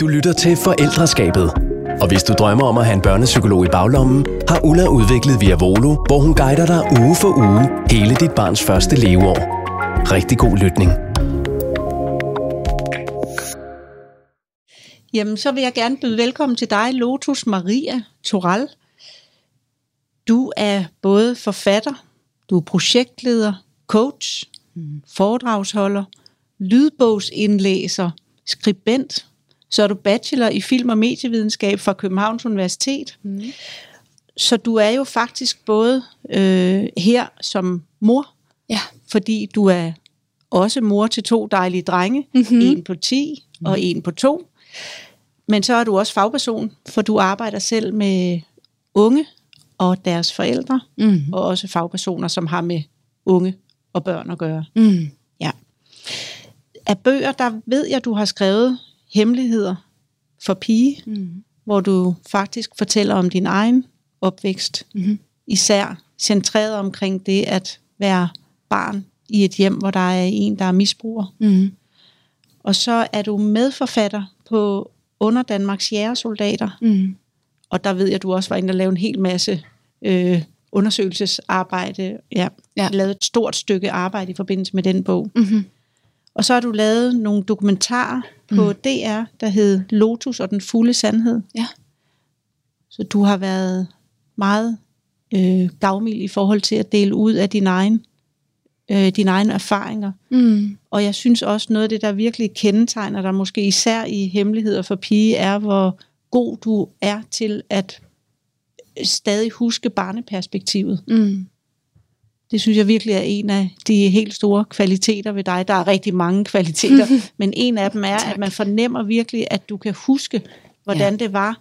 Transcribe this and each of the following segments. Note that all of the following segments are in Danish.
Du lytter til Forældreskabet. Og hvis du drømmer om at have en børnepsykolog i baglommen, har Ulla udviklet Via Volo, hvor hun guider dig uge for uge hele dit barns første leveår. Rigtig god lytning. Jamen, så vil jeg gerne byde velkommen til dig, Lotus Maria Toral. Du er både forfatter, du er projektleder, coach, foredragsholder, lydbogsindlæser, skribent, så er du bachelor i film- og medievidenskab fra Københavns Universitet. Mm. Så du er jo faktisk både øh, her som mor, Ja. fordi du er også mor til to dejlige drenge, mm-hmm. en på 10 og en på 2. Men så er du også fagperson, for du arbejder selv med unge og deres forældre, Mm. og også fagpersoner, som har med unge og børn at gøre. Mm. Ja. Af bøger, der ved jeg, du har skrevet Hemmeligheder for pige, Mm. hvor du faktisk fortæller om din egen opvækst. Mhm. Især centreret omkring det at være barn i et hjem, hvor der er en, der er misbruger. Mm. Og så er du medforfatter på Under Danmarks Jægersoldater, Mm. og der ved jeg, du også var inde og lave en hel masse øh, undersøgelsesarbejde. Ja, Ja. ja. lavet et stort stykke arbejde i forbindelse med den bog. Mm-hmm. Og så har du lavet nogle dokumentarer på mm. DR, der hed Lotus og den fulde sandhed. Ja. Så du har været meget øh, gavmild i forhold til at dele ud af dine egne, øh, dine egne erfaringer. Mm. Og jeg synes også, noget af det, der virkelig kendetegner dig, måske især i Hemmeligheder for pige, er, hvor god du er til at stadig huske barneperspektivet. Mm. Det synes jeg virkelig er en af de helt store kvaliteter ved dig. Der er rigtig mange kvaliteter, men en af dem er, at man fornemmer virkelig, at du kan huske, hvordan ja. det var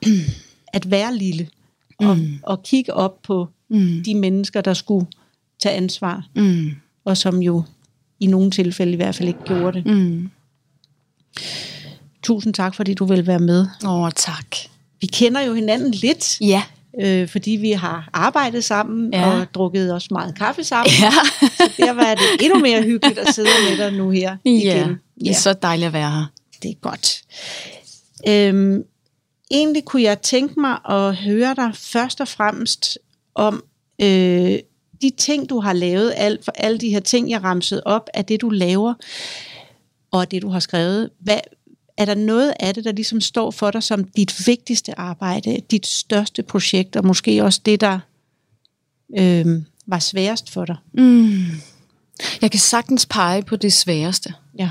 at være lille. Og, Mm. og kigge op på Mm. de mennesker, der skulle tage ansvar, Mm. og som jo i nogle tilfælde i hvert fald ikke gjorde det. Mm. Tusind tak, fordi du vil være med. Åh, oh, tak. Vi kender jo hinanden lidt, Ja. Øh, fordi vi har arbejdet sammen Ja. og drukket også meget kaffe sammen. Ja. Så derfor er det endnu mere hyggeligt at sidde med dig nu her ja. igen. Det er så dejligt at være her. det er godt. Øhm, egentlig kunne jeg tænke mig at høre dig først og fremmest om øh, de ting, du har lavet, alt, for alle de her ting, jeg ramsede op, af det, du laver, og det, du har skrevet. Hvad, er der noget af det, der ligesom står for dig som dit vigtigste arbejde, dit største projekt, og måske også det, der øh, var sværest for dig? Mm. Jeg kan sagtens pege på det sværeste. Ja.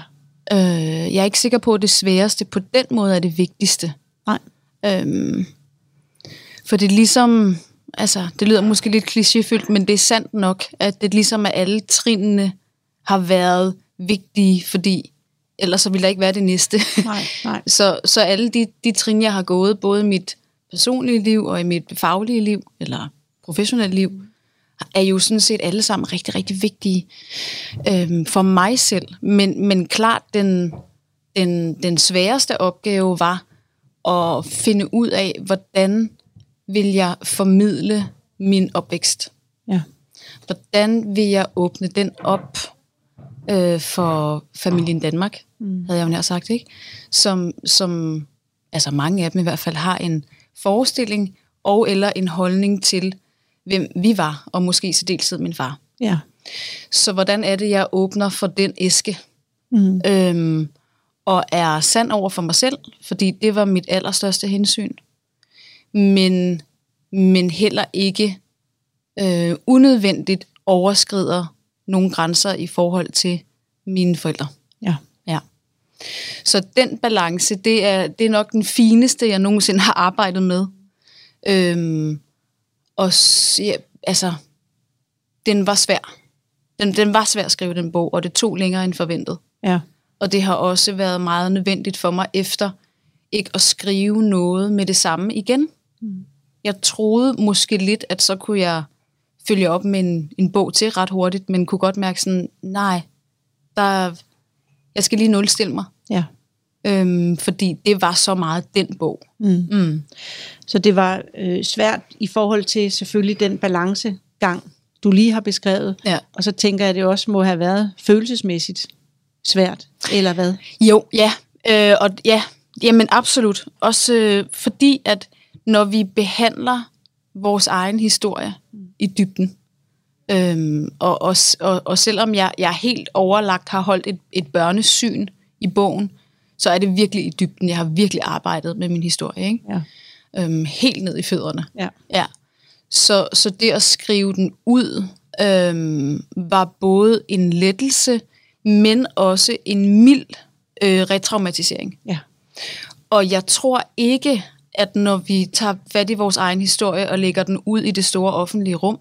Øh, jeg er ikke sikker på, at det sværeste på den måde er det vigtigste. Nej. Øhm, for det er ligesom, altså det lyder måske lidt klichéfyldt, men det er sandt nok, at det ligesom er alle trinene har været vigtige, fordi ellers så ville der ikke være det næste. Nej, nej. Så, så alle de, de trin, jeg har gået, både i mit personlige liv og i mit faglige liv, eller professionelle liv, er jo sådan set alle sammen rigtig, rigtig vigtige øhm, for mig selv. Men, men klart, den, den, den sværeste opgave var at finde ud af, hvordan vil jeg formidle min opvækst. Ja. Hvordan vil jeg åbne den op øh, for familien Danmark, mm. havde jeg jo nær sagt, ikke? Som, som, altså mange af dem i hvert fald, har en forestilling og eller en holdning til, hvem vi var, og måske så deltid min far. Ja. Så hvordan er det, jeg åbner for den æske? Mm. Øhm, og er sand over for mig selv, fordi det var mit allerstørste hensyn. Men, men heller ikke øh, unødvendigt overskrider nogle grænser i forhold til mine forældre. Ja. Ja. Så den balance, det er, det er nok den fineste, jeg nogensinde har arbejdet med. Øhm, og ja, altså, den var svær. Den, den var svær at skrive den bog, og det tog længere end forventet. Ja. Og det har også været meget nødvendigt for mig efter ikke at skrive noget med det samme igen. Mm. Jeg troede måske lidt, at så kunne jeg følge op med en, en bog til ret hurtigt, men kunne godt mærke sådan, nej, der, jeg skal lige nulstille mig. Ja. Øhm, fordi det var så meget den bog. Mm. Mm. Så det var øh, svært i forhold til selvfølgelig den balancegang, du lige har beskrevet. Ja. Og så tænker jeg, at det også må have været følelsesmæssigt svært, eller hvad? Jo, ja. Øh, og ja, Jamen absolut. Også øh, fordi, at når vi behandler vores egen historie i dybden, øhm, og, og, og, og selvom jeg, jeg helt overlagt har holdt et, et børnesyn i bogen, så er det virkelig i dybden. Jeg har virkelig arbejdet med min historie. Ikke? Ja. Øhm, helt ned i fødderne. Ja. Ja. Så, så det at skrive den ud, øhm, var både en lettelse, men også en mild øh, retraumatisering. Ja. Og jeg tror ikke, at når vi tager fat i vores egen historie og lægger den ud i det store offentlige rum,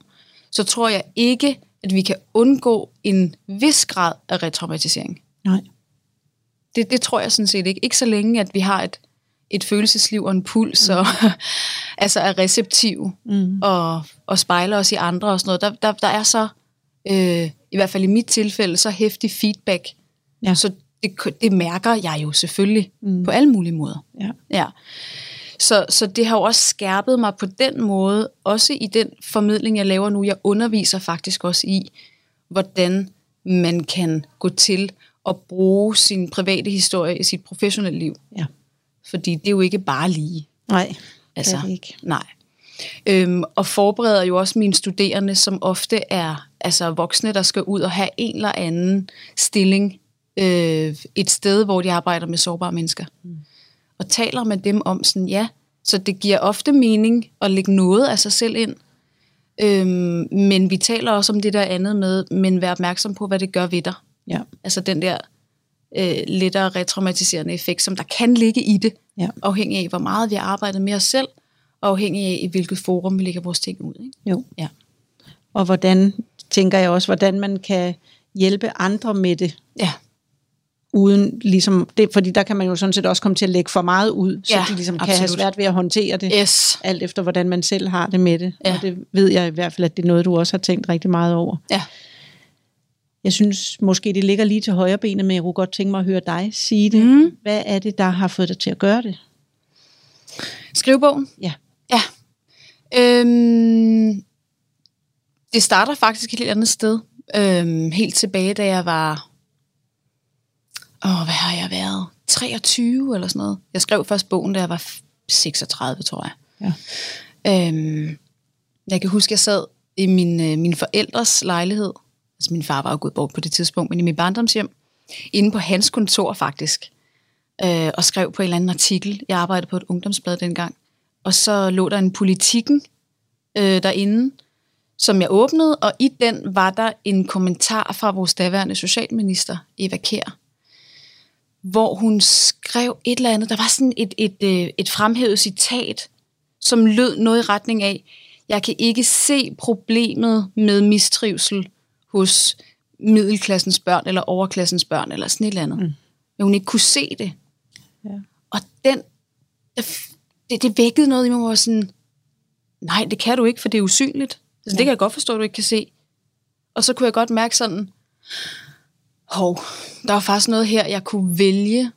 så tror jeg ikke, at vi kan undgå en vis grad af retraumatisering. Nej. Det, det tror jeg sådan set ikke. Ikke så længe, at vi har et, et følelsesliv og en puls, og altså er receptiv Mm. og, og spejler os i andre og sådan noget. Der, der, der er så, øh, i hvert fald i mit tilfælde, så hæftig feedback. Ja. Så det, det mærker jeg jo selvfølgelig Mm. mm. på alle mulige måder. Ja. Ja. Så, så det har jo også skærpet mig på den måde, også i den formidling, jeg laver nu. Jeg underviser faktisk også i, hvordan man kan gå til at bruge sin private historie i sit professionelle liv. Ja. Fordi det er jo ikke bare lige. Nej, Altså, det er det ikke. Nej. Øhm, og forbereder jo også mine studerende, som ofte er altså voksne, der skal ud og have en eller anden stilling øh, et sted, hvor de arbejder med sårbare mennesker. Mm. Og taler med dem om sådan, ja, så det giver ofte mening at lægge noget af sig selv ind. Øhm, men vi taler også om det der andet med, men vær opmærksom på, hvad det gør ved dig. Ja. Altså den der øh, lettere retraumatiserende effekt, som der kan ligge i det, Ja. afhængig af, hvor meget vi har arbejdet med os selv, og afhængig af, i hvilket forum vi lægger vores ting ud. Ikke? Jo. Ja. Og hvordan, tænker jeg også, hvordan man kan hjælpe andre med det, Ja, uden ligesom, det, fordi der kan man jo sådan set også komme til at lægge for meget ud, så Ja, de ligesom kan have absolut. svært ved at håndtere det, yes. alt efter hvordan man selv har det med det. Ja. Og det ved jeg i hvert fald, at det er noget, du også har tænkt rigtig meget over. Ja. Jeg synes måske, det ligger lige til højre benet, men jeg kunne godt tænke mig at høre dig sige det. Mm. Hvad er det, der har fået dig til at gøre det? Skrivebogen? Ja. Ja. Øhm, det starter faktisk et helt andet sted. Øhm, helt tilbage, da jeg var... Åh, hvad har jeg været? 23 eller sådan noget. Jeg skrev først bogen, da jeg var 36, tror jeg. Ja. Øhm, jeg kan huske, jeg sad i min, øh, min forældres lejlighed. Altså min far var jo gået bort på det tidspunkt, men i mit barndomshjem. Inde på hans kontor faktisk. Øh, og skrev på en eller anden artikel. Jeg arbejdede på et ungdomsblad dengang. Og så lå der en politikken øh, derinde, som jeg åbnede, og i den var der en kommentar fra vores daværende socialminister, Eva Kær, hvor hun skrev et eller andet. Der var sådan et, et, et, et fremhævet citat, som lød noget i retning af, jeg kan ikke se problemet med mistrivsel hos middelklassens børn, eller overklassens børn, eller sådan et eller andet. Mm. Men hun ikke kunne se det. Ja. Og den, det, det vækkede noget i mig, hvor jeg var sådan, nej, det kan du ikke, for det er usynligt. Altså, det kan jeg godt forstå, at du ikke kan se. Og så kunne jeg godt mærke sådan, hov, der var faktisk noget her, jeg kunne vælge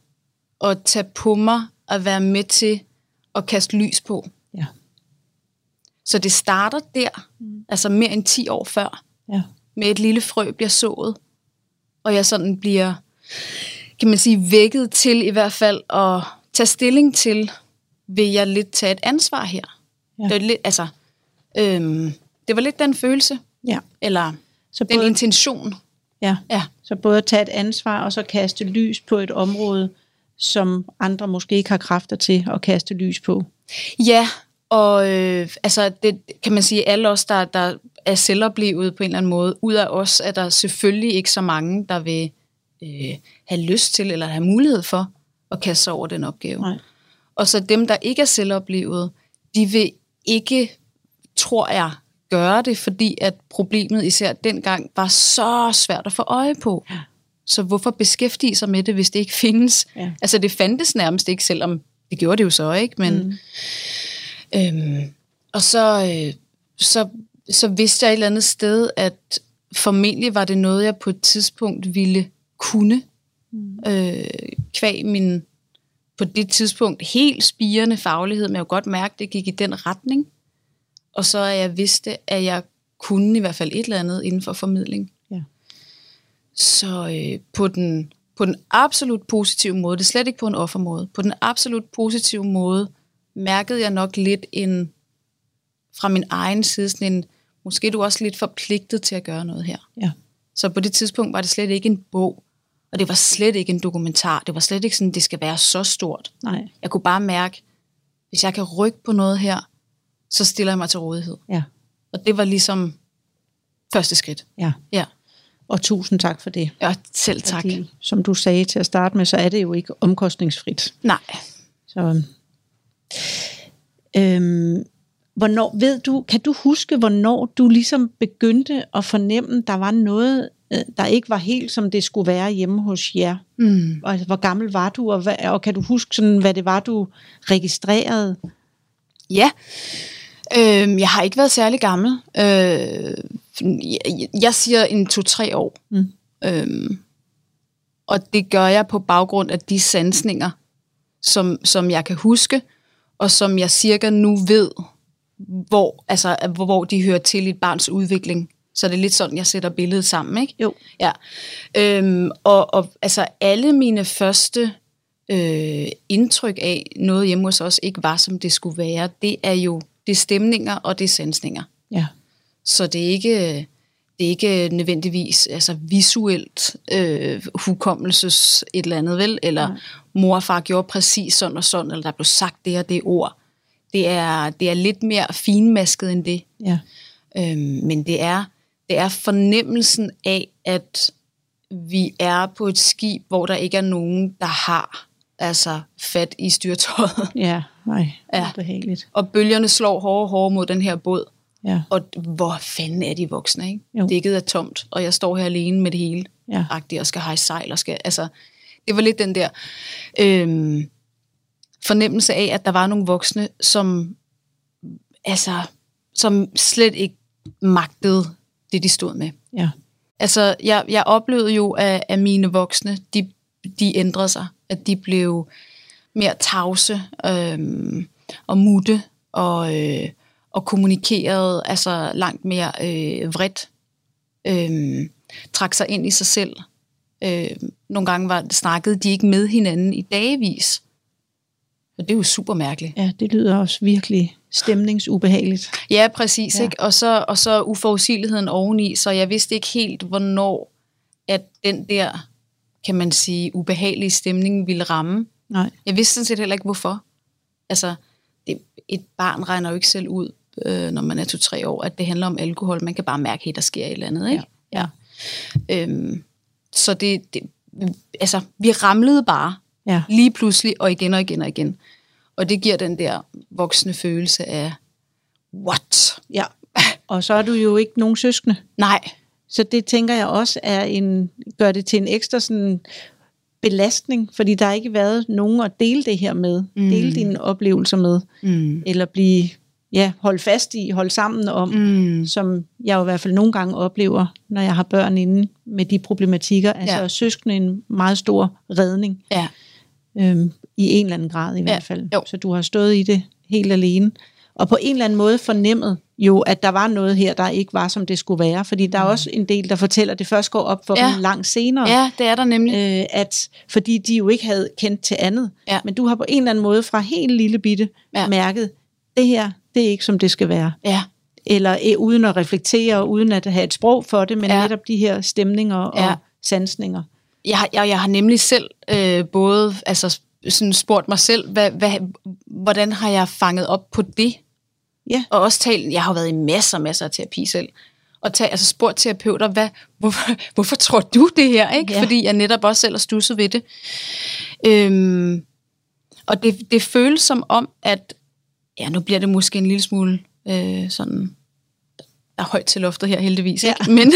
at tage på mig at være med til at kaste lys på. Ja. Så det starter der, mm. altså mere end 10 år før, Ja. med et lille frø bliver sået, og jeg sådan bliver, kan man sige, vækket til i hvert fald at tage stilling til, vil jeg lidt tage et ansvar her? Ja. Det, var lidt, altså, øhm, det var lidt den følelse, ja. eller Så den både, intention. Ja. Ja, Så både at tage et ansvar, og så kaste lys på et område, som andre måske ikke har kræfter til at kaste lys på. ja og øh, altså, det kan man sige, alle os, der, der er selvoplevet på en eller anden måde, ud af os er der selvfølgelig ikke så mange, der vil øh, have lyst til, eller have mulighed for at kaste sig over den opgave. Nej. Og så dem, der ikke er selvoplevet, de vil ikke, tror jeg, gøre det, fordi at problemet især dengang var så svært at få øje på. Ja. Så hvorfor beskæftige sig med det, hvis det ikke findes? Ja. Altså det fandtes nærmest ikke, selvom det gjorde det jo så, ikke? Men, mm. øhm, og så, øh, så, så vidste jeg et eller andet sted, at formentlig var det noget, jeg på et tidspunkt ville kunne. Mm. Øh, kvæg min på det tidspunkt helt spirende faglighed, men jeg kunne godt mærke, at det gik i den retning. Og så er jeg vidste, at jeg kunne i hvert fald et eller andet inden for formidling. Ja. Så øh, på den på den absolut positive måde, det er slet ikke på en offermåde, på den absolut positive måde, mærkede jeg nok lidt en, fra min egen side, sådan en, måske er du også lidt forpligtet til at gøre noget her. Ja. Så på det tidspunkt var det slet ikke en bog, og det var slet ikke en dokumentar. Det var slet ikke sådan, det skal være så stort. Nej. Jeg kunne bare mærke, hvis jeg kan rykke på noget her, så stiller jeg mig til rådighed. Ja. Og det var ligesom første skridt. Ja. Ja, Og tusind tak for det. ja selv tak. Fordi, som du sagde til at starte med, så er det jo ikke omkostningsfrit. Nej. Så, øhm, hvornår, ved du, kan du huske, hvornår du ligesom begyndte at fornemme, der var noget, øh, der ikke var helt, som det skulle være hjemme hos jer? Mm. Og, altså, hvor gammel var du, og, hvad, og kan du huske, sådan, hvad det var, du registrerede? Ja, øhm, jeg har ikke været særlig gammel. Øh, jeg, jeg siger en to-tre år. Mm. Øhm, og det gør jeg på baggrund af de sansninger, som, som jeg kan huske, og som jeg cirka nu ved, hvor, altså, hvor, hvor de hører til i et barns udvikling. Så det er lidt sådan, jeg sætter billedet sammen, ikke? Jo. Ja. Øhm, og, og altså alle mine første øh, indtryk af noget hjemme hos os ikke var, som det skulle være, det er jo det er stemninger og det er sansninger. Ja. Så det er ikke, det er ikke nødvendigvis altså visuelt øh, hukommelses et eller andet, vel? Eller Nej. mor og far gjorde præcis sådan og sådan, eller der blev sagt det og det ord. Det er, det er lidt mere finmasket end det. Ja. Øhm, men det er, det er fornemmelsen af, at vi er på et skib, hvor der ikke er nogen, der har altså fat i styrtøjet. Ja. Nej. Ja. Behageligt. Og bølgerne slår hårdere og hårdere mod den her båd. Ja. Og hvor fanden er de voksne, ikke? Jo. Dækket er tomt, og jeg står her alene med det hele. Ja. Agtigt, og skal hejse sejl, og skal, altså, det var lidt den der øhm, fornemmelse af, at der var nogle voksne, som, altså, som slet ikke magtede det, de stod med. Ja. Altså, jeg, jeg oplevede jo, at, at mine voksne, de, de ændrede sig. At de blev mere tavse øhm, og mutte og, øh, og kommunikerede altså langt mere øh, vredt. Øhm, trak sig ind i sig selv. Øh, nogle gange var, snakkede de ikke med hinanden i dagevis. Og det er jo super mærkeligt. ja, det lyder også virkelig stemningsubehageligt. Ja, præcis. Ja. Ikke? Og, så, og så uforudsigeligheden oveni, så jeg vidste ikke helt, hvornår at den der, kan man sige, ubehagelige stemning ville ramme. Nej. Jeg vidste sådan set heller ikke, hvorfor. Altså, det, et barn regner jo ikke selv ud, øh, når man er to-tre år, at det handler om alkohol. Man kan bare mærke, at der sker et eller andet. Ikke? Ja. Øhm, så det, det, altså, vi ramlede bare Ja. lige pludselig, og igen og igen og igen. Og det giver den der voksne følelse af, what? ja. Og så er du jo ikke nogen søskende. Nej, Så det tænker jeg også er en, gør det til en ekstra sådan belastning, fordi der har ikke været nogen at dele det her med, mm. dele dine oplevelser med, mm. eller blive ja, holdt fast i, holdt sammen om, Mm. som jeg jo i hvert fald nogle gange oplever, når jeg har børn inde med de problematikker. Altså Ja. søskende en meget stor redning, ja. øhm, i en eller anden grad i hvert fald. jo. Så du har stået i det helt alene. Og på en eller anden måde fornemmet jo, at der var noget her, der ikke var, som det skulle være. Fordi der er også en del, der fortæller, at det først går op for Mm. Ja. dem langt senere. ja, det er der nemlig. Øh, at, fordi de jo ikke havde kendt til andet. Ja. Men du har på en eller anden måde fra helt lille bitte Ja. mærket, det her, det er ikke som det skal være. Ja, Eller øh, uden at reflektere, og uden at have et sprog for det, men Ja. netop de her stemninger og Ja. sansninger. jeg, har- jeg, jeg har nemlig selv øh, både altså, sådan spurgt mig selv, hvad, hvad, hvordan har jeg fanget op på det? Ja. Og også talt, jeg har været i masser masser af terapi selv, og tag, altså spurgt terapeuter, hvad, hvorfor, hvorfor tror du det her? Ikke? Ja. Fordi jeg netop også selv har stusset ved det. Øhm, og det, det føles som om, at ja, nu bliver det måske en lille smule øh, sådan, der er højt til loftet her heldigvis, ikke? Ja. men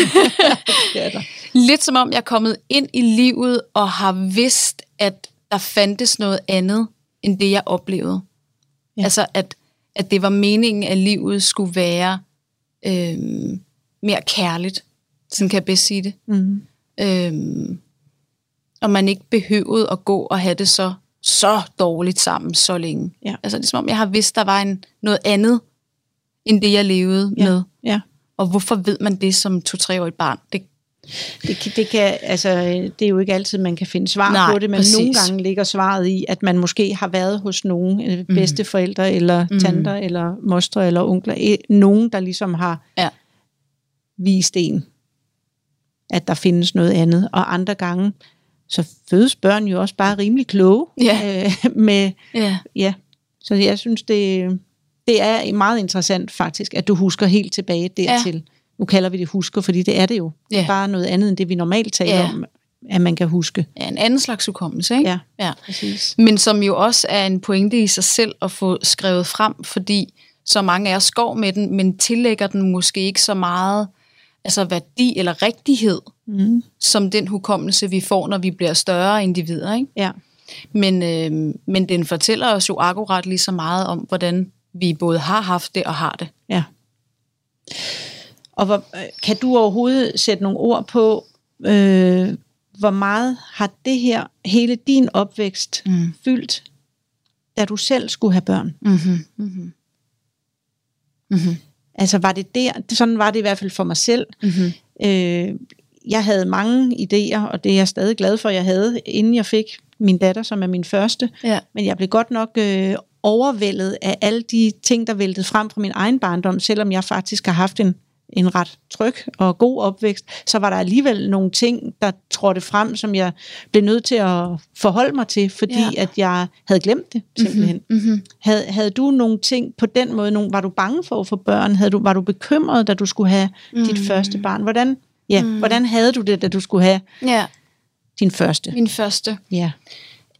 lidt som om jeg er kommet ind i livet og har vidst, at der fandtes noget andet, end det jeg oplevede. Ja. Altså, at, at det var meningen, at livet skulle være øhm, mere kærligt. Sådan kan jeg bedst sige det. Mm. Øhm, og man ikke behøvede at gå og have det så, så dårligt sammen så længe. Ja. Altså, det er som om, jeg har vidst, der var en, noget andet, end det jeg levede Ja. med. Ja. Og hvorfor ved man det som to-treårigt barn? Det, Det, det, kan, altså, det er jo ikke altid, man kan finde svar Nej, på det, men præcis. nogle gange ligger svaret i, at man måske har været hos nogen, øh, bedsteforældre, eller Mhm. tanter, eller mostre, eller onkler, eh, nogen, der ligesom har Ja. vist en, at der findes noget andet. Og andre gange, så fødes børn jo også bare rimelig kloge. Ja. Øh, med, Ja. ja. Så jeg synes, det, det er meget interessant faktisk, at du husker helt tilbage dertil. Ja. Nu kalder vi det husker, fordi det er det jo. Det er Ja. bare noget andet, end det vi normalt taler Ja. om, at man kan huske. ja, en anden slags hukommelse, ikke? Ja, ja. præcis. Men som jo også er en pointe i sig selv at få skrevet frem, fordi så mange af os går med den, men tillægger den måske ikke så meget altså værdi eller rigtighed, Mm. som den hukommelse, vi får, når vi bliver større individer. Ikke? Ja. Men, øh, men den fortæller os jo akkurat lige så meget om, hvordan vi både har haft det og har det. Ja. Og hvor, øh, kan du overhovedet sætte nogle ord på, øh, hvor meget har det her, hele din opvækst, Mm. fyldt, da du selv skulle have børn? Mm-hmm. Mm-hmm. Mm-hmm. Altså var det der, sådan var det i hvert fald for mig selv. Mm-hmm. Øh, jeg havde mange idéer, og det er jeg stadig glad for, jeg havde, inden jeg fik min datter, som er min første. Ja. Men jeg blev godt nok øh, overvældet af alle de ting, der væltede frem fra min egen barndom, selvom jeg faktisk har haft en, en ret tryg og god opvækst, så var der alligevel nogle ting, der trådte frem, som jeg blev nødt til at forholde mig til, fordi Ja. at jeg havde glemt det simpelthen. Mm-hmm. Havde, havde du nogle ting på den måde, nogle, var du bange for at få børn? Havde du, var du bekymret, da du skulle have mm. dit første barn? Hvordan, ja, mm. hvordan havde du det, da du skulle have Ja, din første? min første. Ja.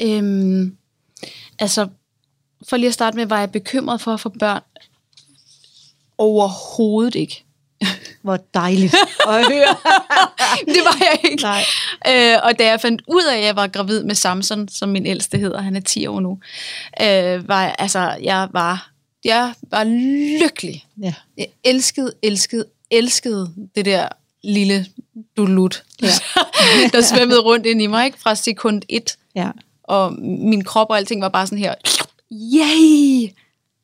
Øhm, altså, for lige at starte med, var jeg bekymret for at få børn? Overhovedet ikke. Hvor dejligt at høre. det var jeg ikke. Nej. Øh, og da jeg fandt ud af, at jeg var gravid med Samson, som min ældste hedder, han er 10 år nu, øh, var jeg, altså, jeg var, jeg var lykkelig. Ja. Jeg elskede, elskede, elskede det der lille dulut, ja. der svømmede rundt ind i mig, ikke? fra sekund et. Ja. Og min krop og alting var bare sådan her, yay,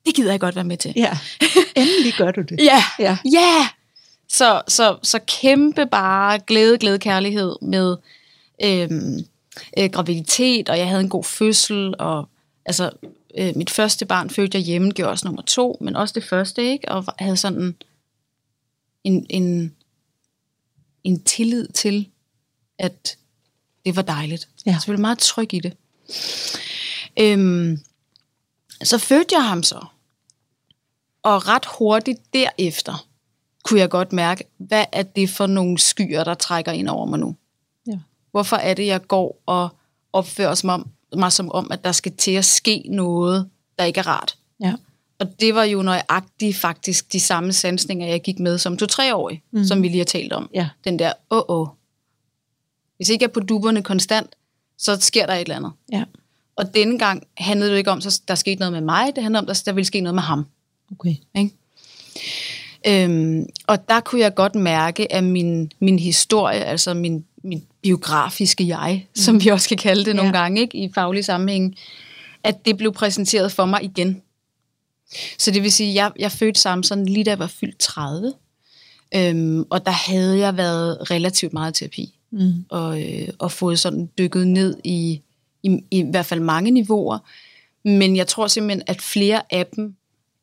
det gider jeg godt være med til. ja. Endelig gør du det. Ja, Ja. ja. Så, så, så kæmpe bare glæde, glæde, kærlighed med øhm, øh, graviditet, og jeg havde en god fødsel, og altså, øh, mit første barn fødte jeg hjemme, gjorde også nummer to, men også det første, ikke? Og havde sådan en, en, en tillid til, at det var dejligt. Ja. Jeg var meget tryg i det. Øhm, så fødte jeg ham så. Og ret hurtigt derefter kunne jeg godt mærke, hvad er det for nogle skyer, der trækker ind over mig nu? Ja. Hvorfor er det, jeg går og opfører som om, mig som om, at der skal til at ske noget, der ikke er rart? Ja. Og det var jo nøjagtigt faktisk de samme sansninger, jeg gik med som to-treårig, mm. som vi lige har talt om. Ja. Den der, åh, åh. Hvis ikke jeg er på duberne konstant, så sker der et eller andet. Ja. Og denne gang handlede det ikke om, at der skete noget med mig, det handlede om, at der ville ske noget med ham. Okay. Ikke? Øhm, og der kunne jeg godt mærke, at min, min historie, altså min, min biografiske jeg, mm. som vi også kan kalde det nogle Ja. gange ikke, i faglig sammenhæng, at det blev præsenteret for mig igen. Så det vil sige, at jeg, jeg fødte Samson lige da jeg var fyldt 30, øhm, og der havde jeg været relativt meget i terapi, Mm. og, øh, og fået sådan dykket ned i, i, i hvert fald mange niveauer. Men jeg tror simpelthen, at flere af dem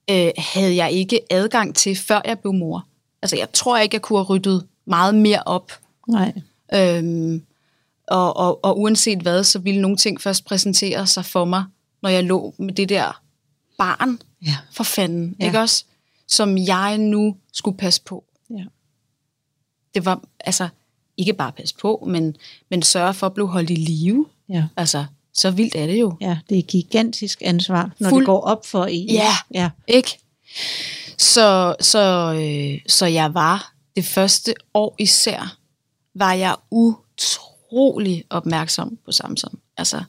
øh, havde jeg ikke adgang til, før jeg blev mor. Altså jeg tror ikke, jeg kunne have ryddet meget mere op. Nej. Øhm, og, og, og uanset hvad, så ville nogle ting først præsentere sig for mig, når jeg lå med det der barn Ja. for fanden, Ja. ikke også? Som jeg nu skulle passe på. Ja. Det var altså ikke bare passe på, men, men sørge for at blive holdt i live. Ja. Altså, så vildt er det jo. Ja, det er et gigantisk ansvar, når Fuld- det går op for en. Ja. Ja. Ikke? Så, så, øh, så jeg var det første år især, var jeg utrolig opmærksom på Samson. Altså,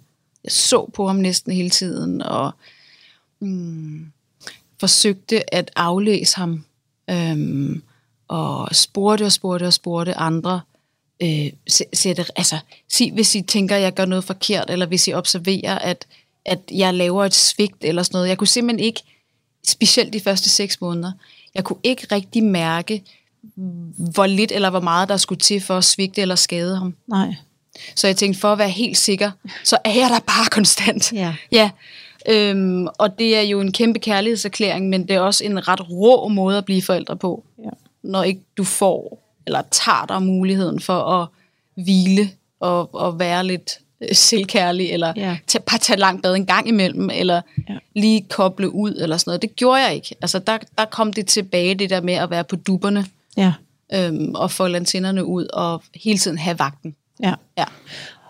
jeg så på ham næsten hele tiden, og mm, forsøgte at aflæse ham, øhm, og spurgte og spurgte og spurgte andre, øh, sætte, altså, sig, hvis I tænker, at jeg gør noget forkert, eller hvis I observerer, at, at jeg laver et svigt, eller sådan noget. Jeg kunne simpelthen ikke, specielt de første seks måneder, jeg kunne ikke rigtig mærke, hvor lidt eller hvor meget der skulle til for at svigte eller skade ham. Nej. Så jeg tænkte, for at være helt sikker, så er jeg der bare konstant. Ja. ja. Øhm, og det er jo en kæmpe kærlighedserklæring, men det er også en ret rå måde at blive forældre på. Ja. Når ikke du får, eller tager dig muligheden for at hvile og, og være lidt øh, selvkærlig, eller Ja. tage, bare tage langt bad en gang imellem, eller Ja. lige koble ud, eller sådan noget. Det gjorde jeg ikke. Altså, der, der kom det tilbage, det der med at være på dupperne, Ja. øhm, og få antennerne ud, og hele tiden have vagten. Ja. Ja.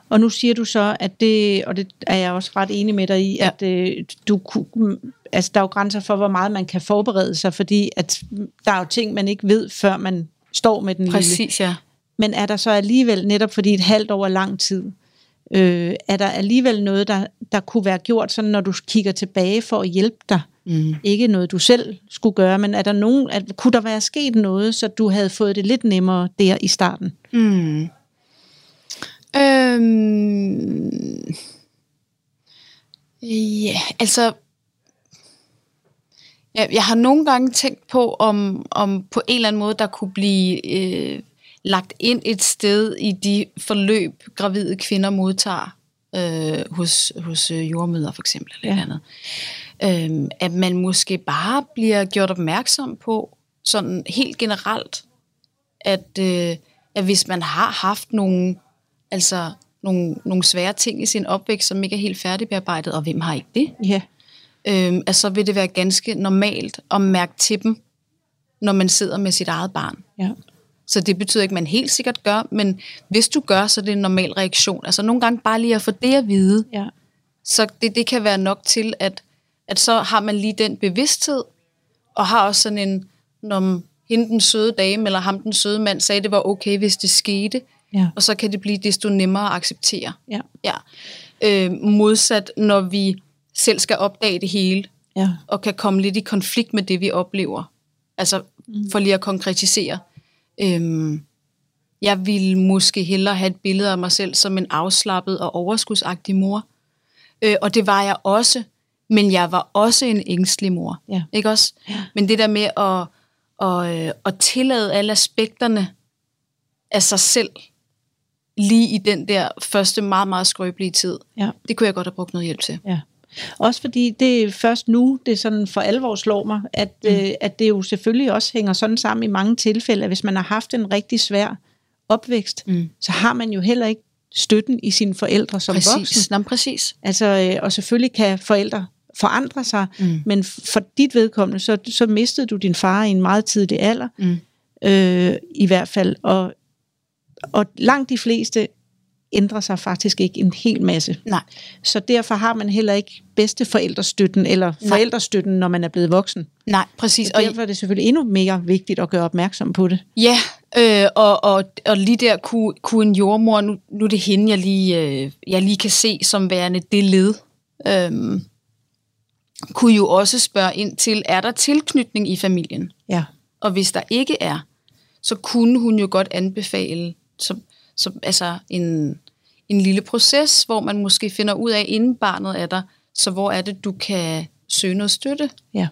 Og nu siger du så, at det, og det er jeg også ret enig med dig i, Ja. at øh, du kunne, altså der er jo grænser for, hvor meget man kan forberede sig, fordi at der er jo ting, man ikke ved, før man står med den lille. Præcis, ja. Men er der så alligevel, netop fordi et halvt år er lang tid, øh, er der alligevel noget, der, der kunne være gjort, sådan når du kigger tilbage for at hjælpe dig? Mm. Ikke noget, du selv skulle gøre, men er der nogen, at, kunne der være sket noget, så du havde fået det lidt nemmere der i starten? Mm. Øhm. Ja, altså... Ja, jeg har nogle gange tænkt på, om, om på en eller anden måde, der kunne blive øh, lagt ind et sted i de forløb, gravide kvinder modtager øh, hos, hos øh, jordmøder for eksempel. Eller Ja. ja. andet. Øhm, at man måske bare bliver gjort opmærksom på, sådan helt generelt, at, øh, at hvis man har haft nogle, altså, nogle, nogle svære ting i sin opvækst, som ikke er helt færdigbearbejdet, og hvem har ikke det, Ja, øhm, at så vil det være ganske normalt at mærke til dem, når man sidder med sit eget barn. ja, Så det betyder ikke, at man helt sikkert gør, men hvis du gør, så er det en normal reaktion. Altså nogle gange bare lige at få det at vide, ja, så det, det kan være nok til, at, at så har man lige den bevidsthed, og har også sådan en, når hende den søde dame, eller ham den søde mand, sagde, det var okay, hvis det skete, ja, og så kan det blive desto nemmere at acceptere. ja, Ja. Øh, modsat, når vi selv skal opdage det hele, ja, og kan komme lidt i konflikt med det, vi oplever. Altså, for lige at konkretisere. Øhm, jeg ville måske hellere have et billede af mig selv som en afslappet og overskudsagtig mor. Øh, og det var jeg også, men jeg var også en ængstelig mor. Ja. Ikke også? Men det der med at, at, øh, at tillade alle aspekterne af sig selv, lige i den der første meget, meget skrøbelige tid, ja. det kunne jeg godt have brugt noget hjælp til. Ja. Også fordi det er først nu, det sådan for alvor slår mig, at, mm. øh, at det jo selvfølgelig også hænger sådan sammen i mange tilfælde, at hvis man har haft en rigtig svær opvækst, Mm. så har man jo heller ikke støtten i sine forældre som Præcis. voksen. Nå, præcis. Altså, øh, og selvfølgelig kan forældre forandre sig, Mm. men for dit vedkommende, så, så mistede du din far i en meget tidlig alder, Mm. øh, i hvert fald. Og, og langt de fleste ændrer sig faktisk ikke en hel masse. Nej. Så derfor har man heller ikke bedste forældrestøtten, eller Nej. forældrestøtten, når man er blevet voksen. Nej, præcis. Og derfor er det selvfølgelig endnu mere vigtigt at gøre opmærksom på det. Ja, øh, og, og, og lige der kunne, kunne en jordmor, nu, nu er det hende, jeg lige, øh, jeg lige kan se som værende det led, øh, kunne jo også spørge ind til, er der tilknytning i familien? Ja, Og hvis der ikke er, så kunne hun jo godt anbefale så, så, altså en, en lille proces, hvor man måske finder ud af, inden barnet er der, så hvor er det, du kan søge noget støtte. ja.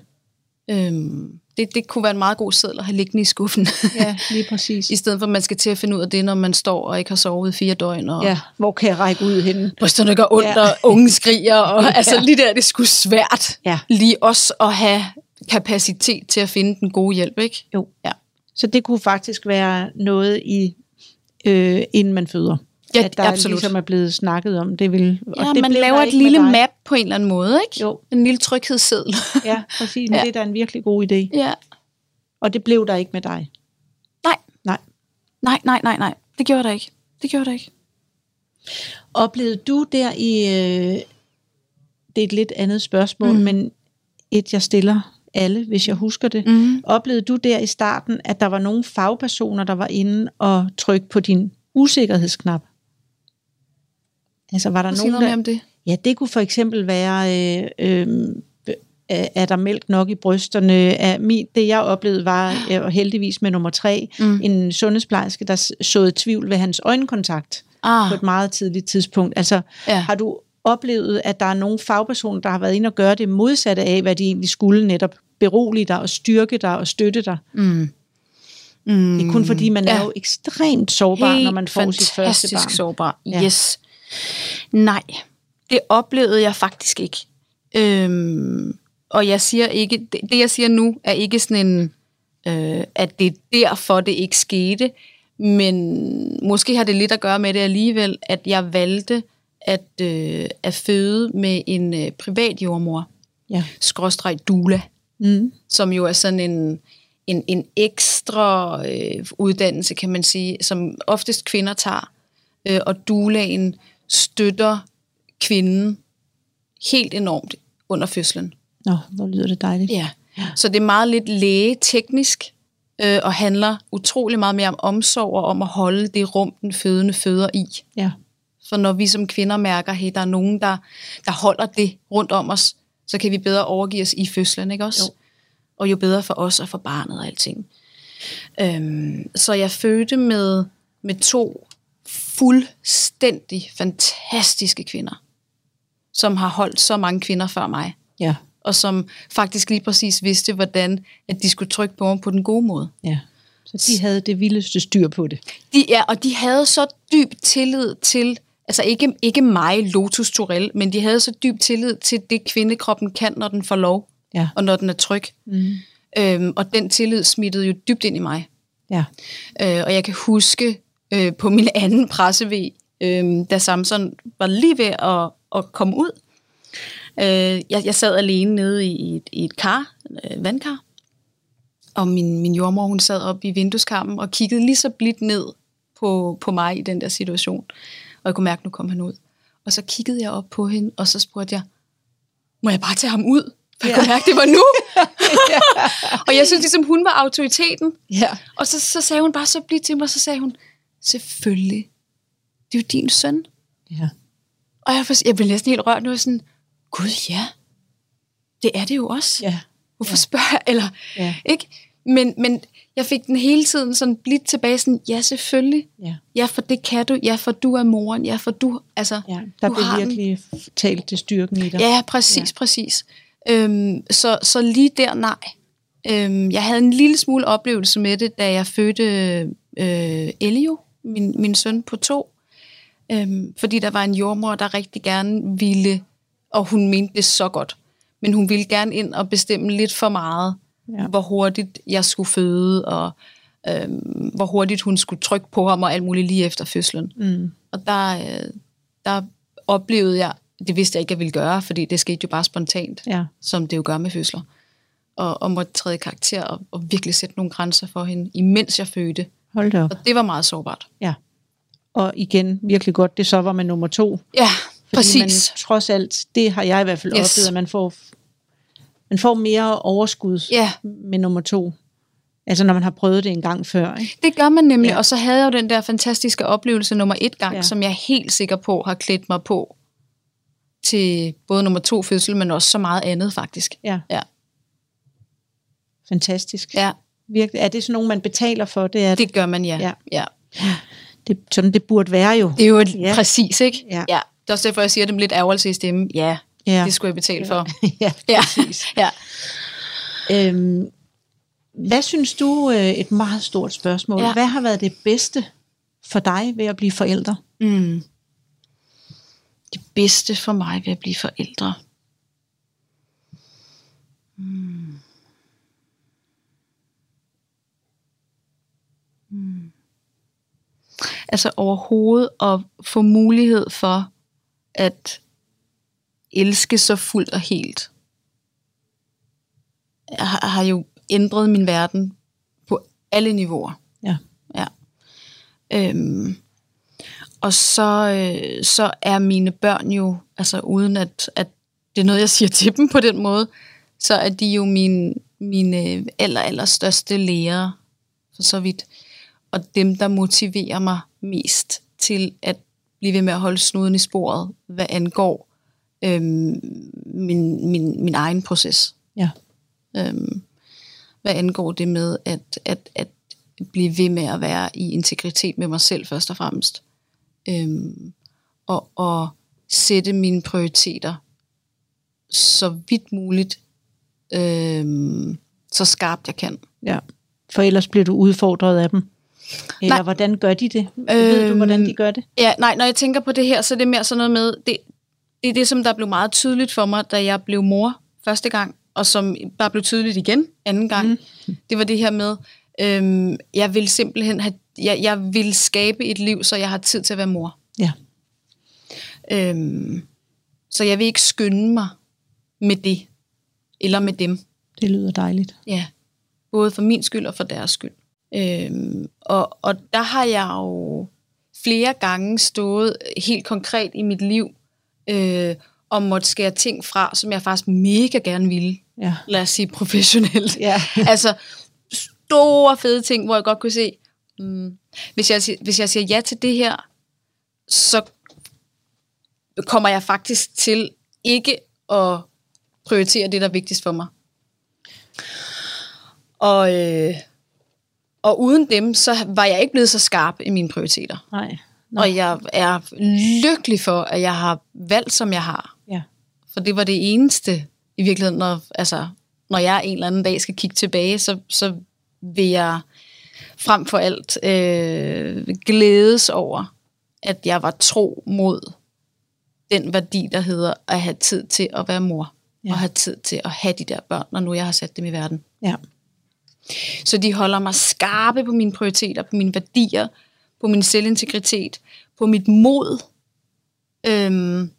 Øhm, det, det kunne være en meget god seddel at have liggende i skuffen. Ja, lige præcis. I stedet for, at man skal til at finde ud af det, når man står og ikke har sovet i fire døgn, og Ja, hvor kan jeg række ud henne? brysterne gør ondt, Ja. og unge skriger, og altså lige der, det sgu svært. Ja. Lige også at have kapacitet til at finde den gode hjælp, ikke? Jo. Ja. Så det kunne faktisk være noget i, øh, inden man føder. Ja, at der absolut. ligesom er blevet snakket om. Det vil, Ja, det man laver et lille map på en eller anden måde, ikke? Jo. En lille tryghedsseddel. Ja, præcis. Men Ja. det er da en virkelig god idé. ja. Og det blev der ikke med dig. Nej. Nej. Nej, nej, nej, nej. Det gjorde der ikke. Det gjorde der ikke. Oplevede du der i... Øh, det er et lidt andet spørgsmål. Mm. men et, jeg stiller alle, hvis jeg husker det. Mm. Oplevede du der i starten, at der var nogle fagpersoner, der var inde og trykke på din usikkerhedsknap? Altså var der nogen, der... om det. Ja, det kunne for eksempel være, øh, øh, er er der mælk nok i brysterne? Er, min, det jeg oplevede var, øh, og heldigvis med nummer tre, Mm. en sundhedsplejerske, der såede tvivl ved hans øjenkontakt Ah, på et meget tidligt tidspunkt. Altså, ja. har du oplevet, at der er nogle fagpersoner, der har været inde og gøre det modsatte af, hvad de egentlig skulle netop berolige dig og styrke dig og støtte dig? Mm. Mm. Det er kun fordi, man ja. er jo ekstremt sårbar, Helt når man får sit første barn. sårbar. Ja. Nej, det oplevede jeg faktisk ikke. Øhm, og jeg siger ikke, det, det jeg siger nu, er ikke sådan en, øh, at det er derfor, det ikke skete, men måske har det lidt at gøre med det alligevel, at jeg valgte at, øh, at føde med en øh, privat jordmor, Ja. skråstreg dula, Mm. som jo er sådan en, en, en ekstra øh, uddannelse, kan man sige, som oftest kvinder tager. Øh, og dulaen støtter kvinden helt enormt under fødslen. Nå, hvor lyder det dejligt. Ja. Så det er meget lidt lægeteknisk, øh, og handler utrolig meget mere om omsorg og om at holde det rum, den fødende føder i. Ja. For når vi som kvinder mærker, at der er nogen, der, der holder det rundt om os, så kan vi bedre overgive os i fødslen, ikke også? Jo. Og jo bedre for os og for barnet og alting. Øhm, så jeg fødte med, med to fuldstændig fantastiske kvinder, som har holdt så mange kvinder før mig, Ja. og som faktisk lige præcis vidste, hvordan at de skulle trykke på mig på den gode måde. ja. Så de havde det vildeste styr på det. De, ja, og de havde så dyb tillid til, altså ikke, ikke mig, Lotus Torell, men de havde så dyb tillid til det, kvindekroppen kan, når den får lov, Ja. og når den er tryg. Mm. Øhm, og den tillid smittede jo dybt ind i mig. Ja. Øh, og jeg kan huske øh, på min anden pressev, øh, da Samson var lige ved at, at komme ud. Øh, jeg, jeg sad alene nede i, et, i et kar, øh, vandkar, og min, min jordmor, hun sad op i vindueskarmen og kiggede lige så blidt ned på, på mig i den der situation. Og jeg kunne mærke, at nu kom han ud. Og så kiggede jeg op på hende, og så spurgte jeg, må jeg bare tage ham ud? For jeg kunne mærke, det var nu. og jeg synes ligesom, hun var autoriteten. Ja. Og så, så sagde hun bare så blidt til mig, så sagde hun, selvfølgelig, det er jo din søn. Ja. Og jeg, jeg blev næsten helt rørt nu, sådan, gud ja, det er det jo også. Ja. Hvorfor spørger jeg? Eller, Ja. ikke? Men, men jeg fik den hele tiden sådan blidt tilbage, sådan, ja, selvfølgelig. Ja. Ja, for det kan du. Ja, for du er moren. Ja, for du, altså, ja. Der du blev har den. virkelig talt til styrken i dig. Ja, præcis, ja. præcis. Øhm, så, så lige der, nej. Øhm, jeg havde en lille smule oplevelse med det, da jeg fødte øh, Elio, min, min søn på to. Øhm, fordi der var en jordmor, der rigtig gerne ville, og hun mente det så godt, men hun ville gerne ind og bestemme lidt for meget, Ja. hvor hurtigt jeg skulle føde, og øhm, hvor hurtigt hun skulle trykke på ham og alt muligt lige efter fødslen. Mm. Og der, øh, der oplevede jeg, det vidste jeg ikke, jeg ville gøre, fordi det skete jo bare spontant, Ja. som det jo gør med fødsler. Og, og måtte træde karakter og, og virkelig sætte nogle grænser for hende, imens jeg fødte. Hold da op. Og det var meget sårbart. Ja. Og igen, virkelig godt, det så var med nummer to. Ja, Fordi præcis. man trods alt, det har jeg i hvert fald Yes. oplevet, at man får, man får mere overskud Ja. med nummer to. Altså når man har prøvet det en gang før. Ikke? Det gør man nemlig, Ja. og så havde jeg jo den der fantastiske oplevelse nummer et gang, ja. som jeg er helt sikker på har klædt mig på til både nummer to fødsel, men også så meget andet faktisk. Ja. Ja. Fantastisk. Ja, Virkelig. Er det sådan nogen, man betaler for? Det er det. det gør man, ja. Ja. ja. det sådan det burde være jo. Det er jo et, Ja. ja. præcis, ikke? Ja. ja. Det er også derfor, jeg siger det med lidt ærgerelse i stemmen. Ja, Ja. ja. det skulle jeg betale for. ja, Ja, præcis. ja. Øhm, hvad synes du, øh, et meget stort spørgsmål, ja. Ja. hvad har været det bedste for dig ved at blive forældre? Mm. Det bedste for mig ved at blive forældre. Mm. Altså overhovedet at få mulighed for at elske så fuldt og helt. Jeg har, har jo ændret min verden på alle niveauer. Ja. Ja. Øhm, og så, øh, så er mine børn jo, altså uden at, at det er noget, jeg siger til dem på den måde, så er de jo mine, mine aller, aller største lærere, for så vidt. Og dem, der motiverer mig mest til at blive ved med at holde snuden i sporet, hvad angår øhm, min, min, min egen proces. Ja. Øhm, hvad angår det med at, at, at blive ved med at være i integritet med mig selv først og fremmest. Øhm, og, og sætte mine prioriteter så vidt muligt, øhm, så skarpt jeg kan. ja. For ellers bliver du udfordret af dem. Eller Nej. hvordan gør de det? Øh, Ved du, hvordan de Øhm, gør det? Ja, nej, når jeg tænker på det her, så er det mere sådan noget med, det, det er det, som der blev meget tydeligt for mig, da jeg blev mor første gang, og som bare blev tydeligt igen anden gang. Mm. Det var det her med, øhm, jeg vil simpelthen have, jeg, jeg vil skabe et liv, så jeg har tid til at være mor. Ja. Øhm, så jeg vil ikke skynde mig med det, eller med dem. Det lyder dejligt. Ja, både for min skyld og for deres skyld. Øhm, og, og der har jeg jo flere gange stået helt konkret i mit liv øh, og måtte skære ting fra, som jeg faktisk mega gerne ville. Ja. Lad os sige professionelt. Ja. altså store fede ting, hvor jeg godt kunne se, mm, hvis, jeg, hvis jeg siger ja til det her, så kommer jeg faktisk til ikke at prioritere det, der er vigtigst for mig. Og, øh, og uden dem, så var jeg ikke blevet så skarp i mine prioriteter. Nej. Nå. Og jeg er lykkelig for, at jeg har valgt, som jeg har. Ja. For det var det eneste, i virkeligheden, når, altså, når jeg en eller anden dag skal kigge tilbage, så, så vil jeg frem for alt øh, glædes over, at jeg var tro mod den værdi, der hedder at have tid til at være mor. Ja. Og have tid til at have de der børn, når nu jeg har sat dem i verden. Ja. Så de holder mig skarpe på mine prioriteter, på mine værdier, på min selvintegritet, på mit mod. Øhm,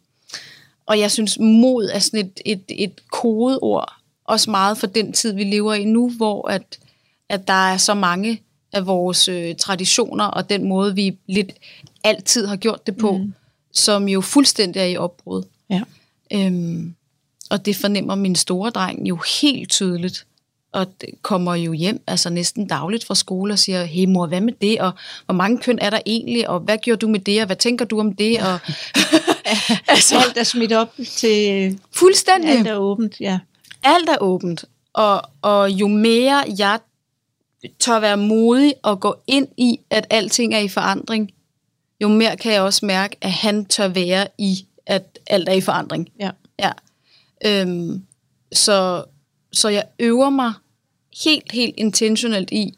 og jeg synes, mod er sådan et, et, et kodeord, også meget for den tid, vi lever i nu, hvor at, at der er så mange af vores øh, traditioner, og den måde, vi lidt altid har gjort det på, mm. som jo fuldstændig er i opbrud. Ja. Øhm, og det fornemmer min store dreng jo helt tydeligt. Og kommer jo hjem altså næsten dagligt fra skole og siger, hey mor, hvad med det? Og hvor mange køn er der egentlig? Og hvad gjorde du med det? Og hvad tænker du om det? Og, Altså, alt er smidt op til fuldstændig. alt er åbent. Ja. alt er åbent. Og, og jo mere jeg tør være modig og gå ind i, at alting er i forandring, jo mere kan jeg også mærke, at han tør være i, at alt er i forandring. Ja. Ja. Øhm, så, så jeg øver mig helt, helt intentionelt i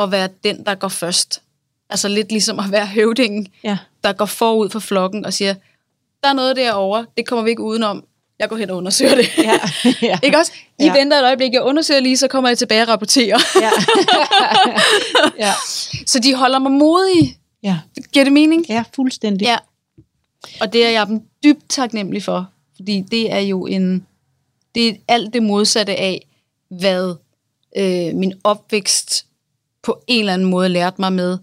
at være den, der går først. Altså lidt ligesom at være høvdingen, Ja. der går forud for flokken og siger, der er noget derovre, det kommer vi ikke udenom. Jeg går hen og undersøger det. Ja. ja. Ikke også? I Ja. venter et øjeblik, jeg undersøger lige, så kommer jeg tilbage og rapporterer. Ja. ja. så de holder mig modig. Ja. Giver det mening? ja, fuldstændig. Ja. Og det er jeg dem dybt taknemmelig for. Fordi det er jo en... Det er alt det modsatte af, hvad øh, min opvækst på en eller anden måde lærte mig med.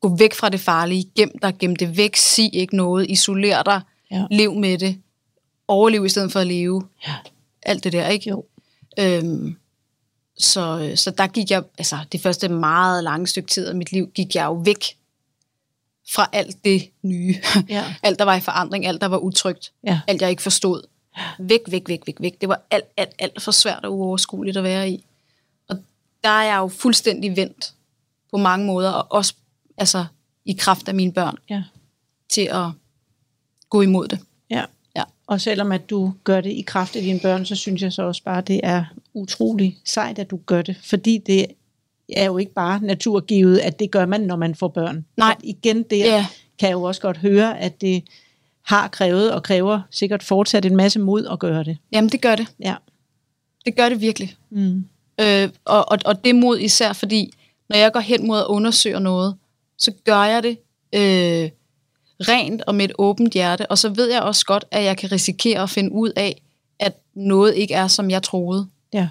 Gå væk fra det farlige. Gem dig, gem det væk. Sig ikke noget. Isoler dig. Ja. Lev med det. Overlev i stedet for at leve. Ja. Alt det der, ikke? Jo. Øhm, så, så der gik jeg, altså det første meget lange stykke tid af mit liv, gik jeg jo væk fra alt det nye. Ja. alt, der var i forandring, alt, der var utrygt, Ja. alt, jeg ikke forstod. Væk, væk, væk, væk, væk. Det var alt, alt, alt for svært og uoverskueligt at være i. Og der er jeg jo fuldstændig vendt på mange måder, og også altså, i kraft af mine børn, Ja. til at gå imod det. Ja. Ja. Og selvom at du gør det i kraft af dine børn, så synes jeg så også bare, at det er utrolig sejt, at du gør det. Fordi det er jo ikke bare naturgivet, at det gør man, når man får børn. Nej. At igen, der Ja. kan jeg jo også godt høre, at det har krævet og kræver sikkert fortsat en masse mod at gøre det. Jamen, det gør det. Ja. Det gør det virkelig. Mm. Øh, og, og, og det mod især, fordi når jeg går hen mod at undersøge noget, så gør jeg det øh, rent og med et åbent hjerte, og så ved jeg også godt, at jeg kan risikere at finde ud af, at noget ikke er, som jeg troede. Ja.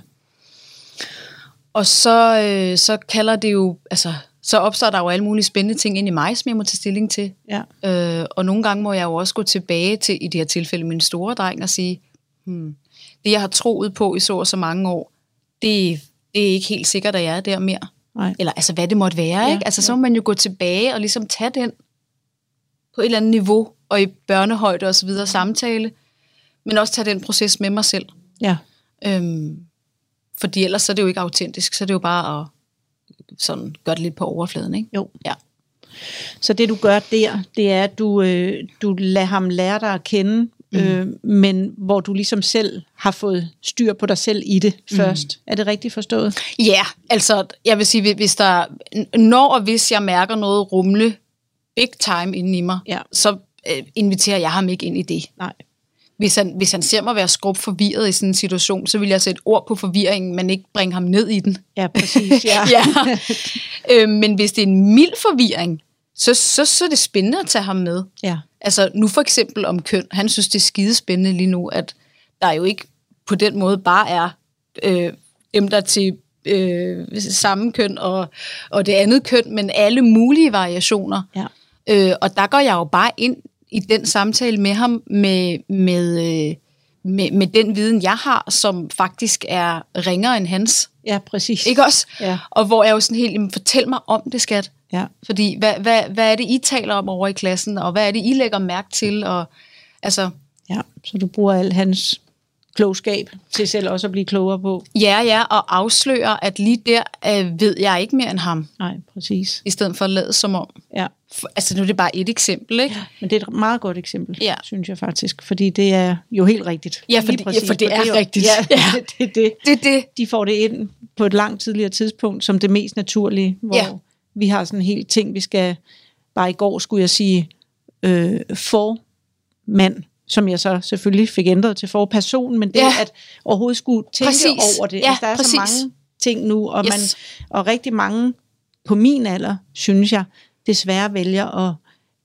Og så, øh, så kalder det jo, altså, så opstår der jo alle mulige spændende ting ind i mig, som jeg må tage stilling til. Ja. Øh, og nogle gange må jeg jo også gå tilbage til, i det her tilfælde, min store dreng, og sige, hmm, det jeg har troet på i så og så mange år, det, det er ikke helt sikkert, at jeg er der mere. Nej. Eller altså, hvad det måtte være, Ja, ikke? Altså, så ja. må man jo gå tilbage og ligesom tage den på et eller andet niveau, og i børnehøjde og så videre samtale, men også tage den proces med mig selv. Ja. Øhm, fordi ellers så er det jo ikke autentisk, så er det jo bare at sådan gøre det lidt på overfladen, ikke? Jo. Ja. Så det du gør der, det er, at du, øh, du lader ham lære dig at kende mm. øh, men hvor du ligesom selv har fået styr på dig selv i det mm. først. Er det rigtigt forstået? Ja, yeah, altså jeg vil sige, hvis der, når og hvis jeg mærker noget rumle big time inden i mig, ja. så øh, inviterer jeg ham ikke ind i det. Nej. Hvis han, hvis han ser mig være skrub forvirret i sådan en situation, så vil jeg sætte ord på forvirringen, men ikke bringe ham ned i den. Ja, præcis. Ja. ja. Øh, men hvis det er en mild forvirring, så, så, så er det spændende at tage ham med. Ja. Altså nu for eksempel om køn. Han synes, det er skidespændende lige nu, at der jo ikke på den måde bare er øh, dem, der er til øh, samme køn og, og det andet køn, men alle mulige variationer. Ja. Øh, og der går jeg jo bare ind i den samtale med ham med, med, øh, med, med den viden, jeg har, som faktisk er ringere end hans. Ja, præcis. Ikke også? Ja. Og hvor jeg jo sådan helt, fortæl mig om det, skat. Ja. Fordi, hvad, hvad, hvad er det, I taler om over i klassen, og hvad er det, I lægger mærke til? Og, altså, ja, så du bruger al hans klogskab til selv også at blive klogere på. Ja, ja, og afsløre, at lige der øh, ved jeg ikke mere end ham. Nej, præcis. I stedet for at lade som om. Ja. For, altså nu er det bare et eksempel, ikke? Ja, men det er et meget godt eksempel, ja. synes jeg faktisk, fordi det er jo helt rigtigt. Ja, for, det, ja, for det er, det rigtigt. Ja, ja. det, det, det. det det. De får det ind på et langt tidligere tidspunkt, som det mest naturlige, hvor ja. Vi har sådan en hel ting, vi skal, bare i går skulle jeg sige, øh, for mand, som jeg så selvfølgelig fik ændret til for person, men det ja. at overhovedet skulle tænke præcis. over det. Ja, altså, der er præcis. så mange ting nu, og, yes. man, og rigtig mange på min alder, synes jeg, desværre vælger at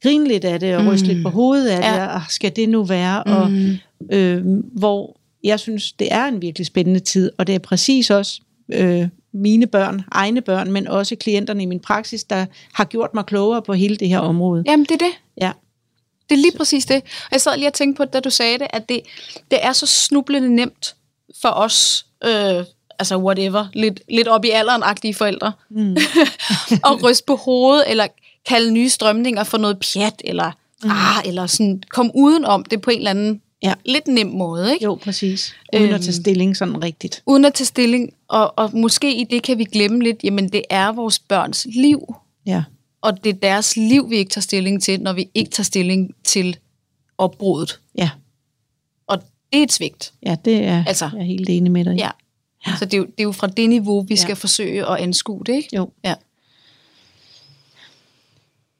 grine lidt af det, og mm. ryste lidt på hovedet af ja. det, og skal det nu være, mm. og øh, hvor jeg synes, det er en virkelig spændende tid, og det er præcis også øh, mine børn, egne børn, men også klienterne i min praksis, der har gjort mig klogere på hele det her område. Jamen, det er det. Ja. Det er lige præcis det. Og jeg sad lige og tænkte på, da du sagde det, at det, det er så snublende nemt for os, øh, altså whatever, lidt, lidt op i alderen-agtige forældre, mm. at ryste på hovedet, eller kalde nye strømninger for noget pjat, eller, mm. ah, eller sådan, komme udenom det på en eller anden ja. lidt nem måde. Ikke? Jo, præcis. Uden øhm, at tage stilling sådan rigtigt. Uden at tage stilling, og, og måske i det kan vi glemme lidt, jamen det er vores børns liv. Ja. Og det er deres liv, vi ikke tager stilling til, når vi ikke tager stilling til opbruddet. Ja. Og det er et svigt. Ja, det er altså, jeg er helt enig med dig Ja. ja. Så det er, jo, det er jo fra det niveau, vi ja. skal forsøge at anskue det, ikke? Jo. Ja.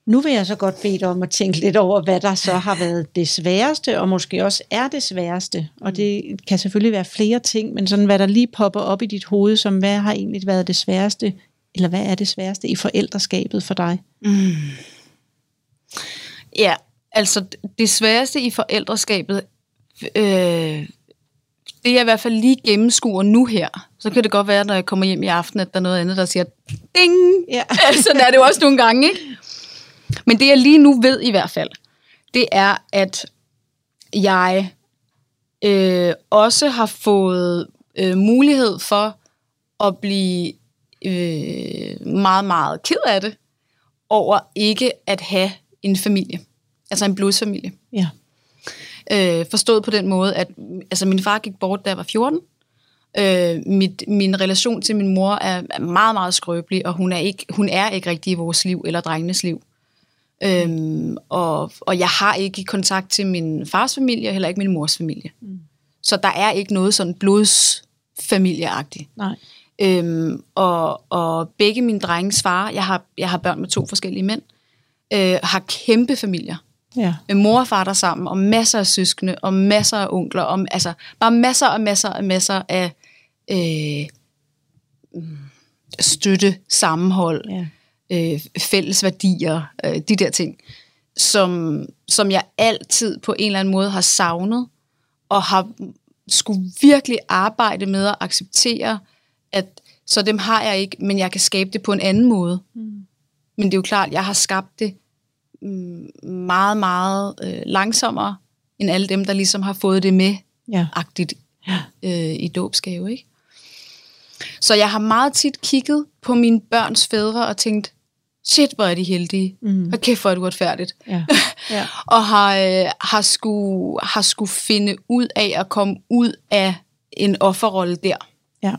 Nu vil jeg så godt bede dig om at tænke lidt over, hvad der så har været det sværeste, og måske også er det sværeste. Og det kan selvfølgelig være flere ting, men sådan hvad der lige popper op i dit hoved, som hvad har egentlig været det sværeste, eller hvad er det sværeste i forældreskabet for dig? Mm. Ja, altså det sværeste i forældreskabet, øh, det er i hvert fald lige gennemskuer nu her. Så kan det godt være, når jeg kommer hjem i aften, at der er noget andet, der siger ding! Ja. Sådan er det jo også nogle gange, ikke? Men det jeg lige nu ved i hvert fald, det er, at jeg øh, også har fået øh, mulighed for at blive øh, meget, meget ked af det over ikke at have en familie. Altså en blodsfamilie. Ja. Øh, forstået på den måde, at altså, min far gik bort, da jeg var 14. Øh, mit, min relation til min mor er, er meget, meget skrøbelig, og hun er, ikke, hun er ikke rigtig i vores liv, eller drengenes liv. Øhm, og, og jeg har ikke kontakt til min fars familie, og heller ikke min mors familie. Mm. Så der er ikke noget sådan blodsfamilieagtigt. Nej. Øhm, og, og begge mine drenges far, jeg har, jeg har børn med to forskellige mænd, øh, har kæmpe familier. Ja. Med mor og far der sammen, og masser af søskende, og masser af onkler, og, altså bare masser og masser og masser af øh, støtte, sammenhold, Ja. Øh, fælles værdier, øh, de der ting, som, som jeg altid på en eller anden måde har savnet, og har skulle virkelig arbejde med at acceptere, at så dem har jeg ikke, men jeg kan skabe det på en anden måde. Mm. Men det er jo klart, jeg har skabt det mm, meget, meget øh, langsommere, end alle dem, der ligesom har fået det med, Ja. agtigt Ja. øh, i dåbsgave, ikke? Så jeg har meget tit kigget på mine børns fædre og tænkt, shit, hvor er de heldige. Mm. Hvor kæft, hvor er det uretfærdigt. Ja. Ja. og har, øh, har, skulle, har skulle finde ud af at komme ud af en offerrolle der. Ja.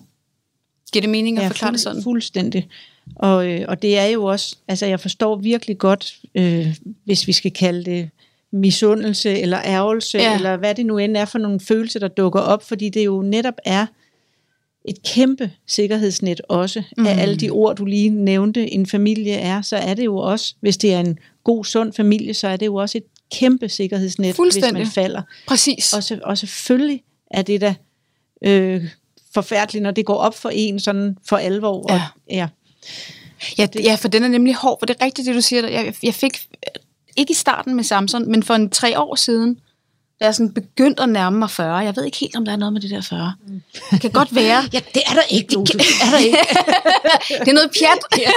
Giver det mening at Ja, forklare det sådan? Fuldstændig. Og, øh, og det er jo også, altså jeg forstår virkelig godt, øh, hvis vi skal kalde det misundelse eller ærgelse, ja. eller hvad det nu end er for nogle følelser, der dukker op, fordi det jo netop er et kæmpe sikkerhedsnet også, mm. af alle de ord, du lige nævnte, en familie er, så er det jo også, hvis det er en god, sund familie, så er det jo også et kæmpe sikkerhedsnet, hvis man falder. Præcis. Og, så, og selvfølgelig er det da øh, forfærdeligt, når det går op for en sådan for alvor. Og, Ja. ja. Ja, det, ja, for den er nemlig hård, for det er rigtigt, det du siger. Jeg, jeg fik, ikke i starten med Samson, men for en tre år siden, da jeg sådan begyndte at nærme mig 40. Jeg ved ikke helt, om der er noget med det der 40. Det kan godt være. ja, det er der ikke, Lose. Det er der ikke. Det er noget pjat. ja.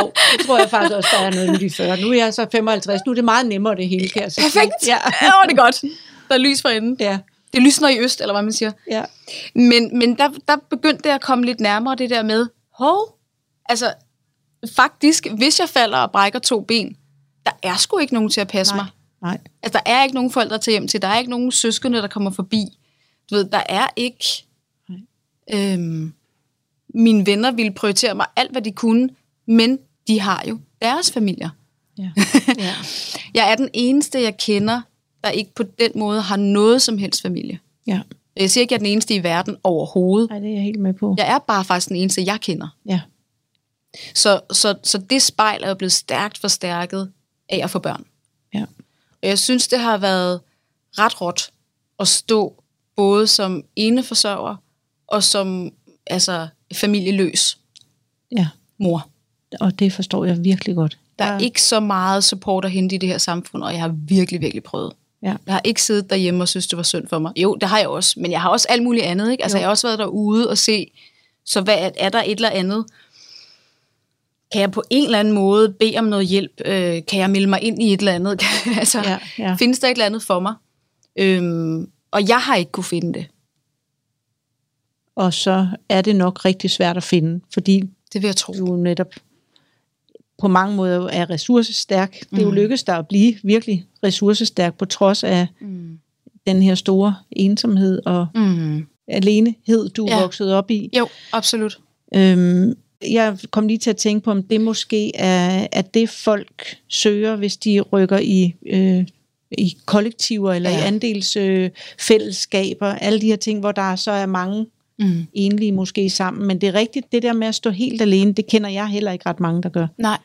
Jo, det tror jeg faktisk også, der er noget med de 40. Nu er jeg så 55. Nu er det meget nemmere, det hele, kan jeg. Perfekt. Ja. Ja, det er godt. Der er lys for enden. Ja. Det lysner i øst, eller hvad man siger. ja. Men, men der, der begyndte det at komme lidt nærmere det der med, hov, altså faktisk, hvis jeg falder og brækker to ben, der er sgu ikke nogen til at passe Nej. mig. Nej. Altså, der er ikke nogen forældre til hjem til. Der er ikke nogen søskende, der kommer forbi. Du ved, der er ikke... Øhm, mine venner ville prioritere mig alt, hvad de kunne, men de har jo deres familier. Ja. ja. Jeg er den eneste, jeg kender, der ikke på den måde har noget som helst familie. ja. Jeg siger ikke, at jeg er den eneste i verden overhovedet. Nej, det er jeg helt med på. Jeg er bare faktisk den eneste, jeg kender. Ja. Så, så, så det spejl er jo blevet stærkt forstærket af at få børn. Ja. Jeg synes, det har været ret råt at stå både som eneforsørger og som altså, familieløs ja. mor. Og det forstår jeg virkelig godt. Der er ikke så meget support at hente i det her samfund, og jeg har virkelig, virkelig prøvet. Ja. Jeg har ikke siddet derhjemme og synes, det var synd for mig. Jo, det har jeg også, men jeg har også alt muligt andet. Ikke? Altså, Jo. jeg har også været derude og se, så hvad er der et eller andet? Kan jeg på en eller anden måde bede om noget hjælp? Øh, kan jeg melde mig ind i et eller andet? altså, Ja, ja. Findes der et eller andet for mig? Øhm, og jeg har ikke kunne finde det. Og så er det nok rigtig svært at finde, fordi Det vil jeg tro. du netop på mange måder er ressourcestærk. Det er jo lykkedes dig at blive virkelig ressourcestærk på trods af Mm. den her store ensomhed og Mm. alenehed, du er Ja. vokset op i. Jo, absolut. Øhm, jeg kom lige til at tænke på, om det måske er, er det, folk søger, hvis de rykker i, øh, i kollektiver eller Ja. i andelsfællesskaber. Øh, alle de her ting, hvor der så er mange Mm. enlige måske sammen. Men det er rigtigt, det der med at stå helt alene, det kender jeg heller ikke ret mange, der gør. Nej.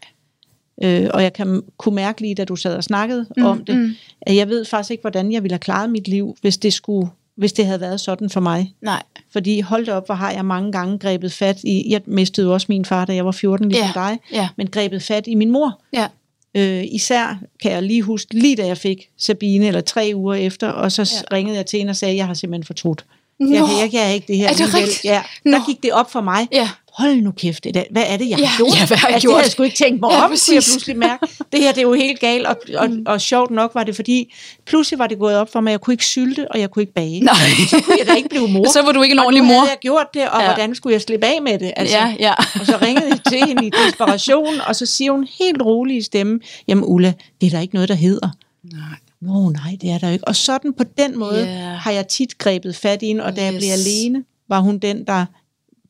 Øh, og jeg kan kunne mærke lige, da du sad og snakkede mm, om det, mm. at jeg ved faktisk ikke, hvordan jeg ville have klaret mit liv, hvis det, skulle, hvis det havde været sådan for mig. Nej. Fordi hold op, hvor har jeg mange gange grebet fat i, jeg mistede jo også min far, da jeg var 14, ligesom Ja, dig, ja. men grebet fat i min mor. Ja. Øh, især kan jeg lige huske, lige da jeg fik Sabine, eller tre uger efter, og så Ja. ringede jeg til hende og sagde, jeg har simpelthen fortrudt. Nå. Jeg, kan, jeg kan ikke det her Er det rigtigt? Ja, Nå. der gik det op for mig. Ja. Hold nu kæft, hvad er det, jeg Ja, har gjort? ja, hvad har jeg altså, gjort? Det havde jeg sgu ikke tænkt mig Ja, ja, om, kunne jeg præcis. pludselig mærke. Det her, det er jo helt galt, og, og, Mm. og sjovt nok var det, fordi pludselig var det gået op for mig, jeg kunne ikke sylte, og jeg kunne ikke bage. Nej. Så kunne jeg da ikke blive mor. Så var du ikke en og ordentlig mor. havde jeg gjort det, og Ja. ja. hvordan skulle jeg slippe af med det? Altså, Ja, ja. Og så ringede jeg til hende i desperation, og så siger hun helt rolig i stemme, jamen Ulla, det er der ikke noget, der hedder. Nej. Nå nej, det er der jo ikke. Og sådan på den måde Ja. yeah. har jeg tit grebet fat i hende, og da yes. jeg blev alene, var hun den, der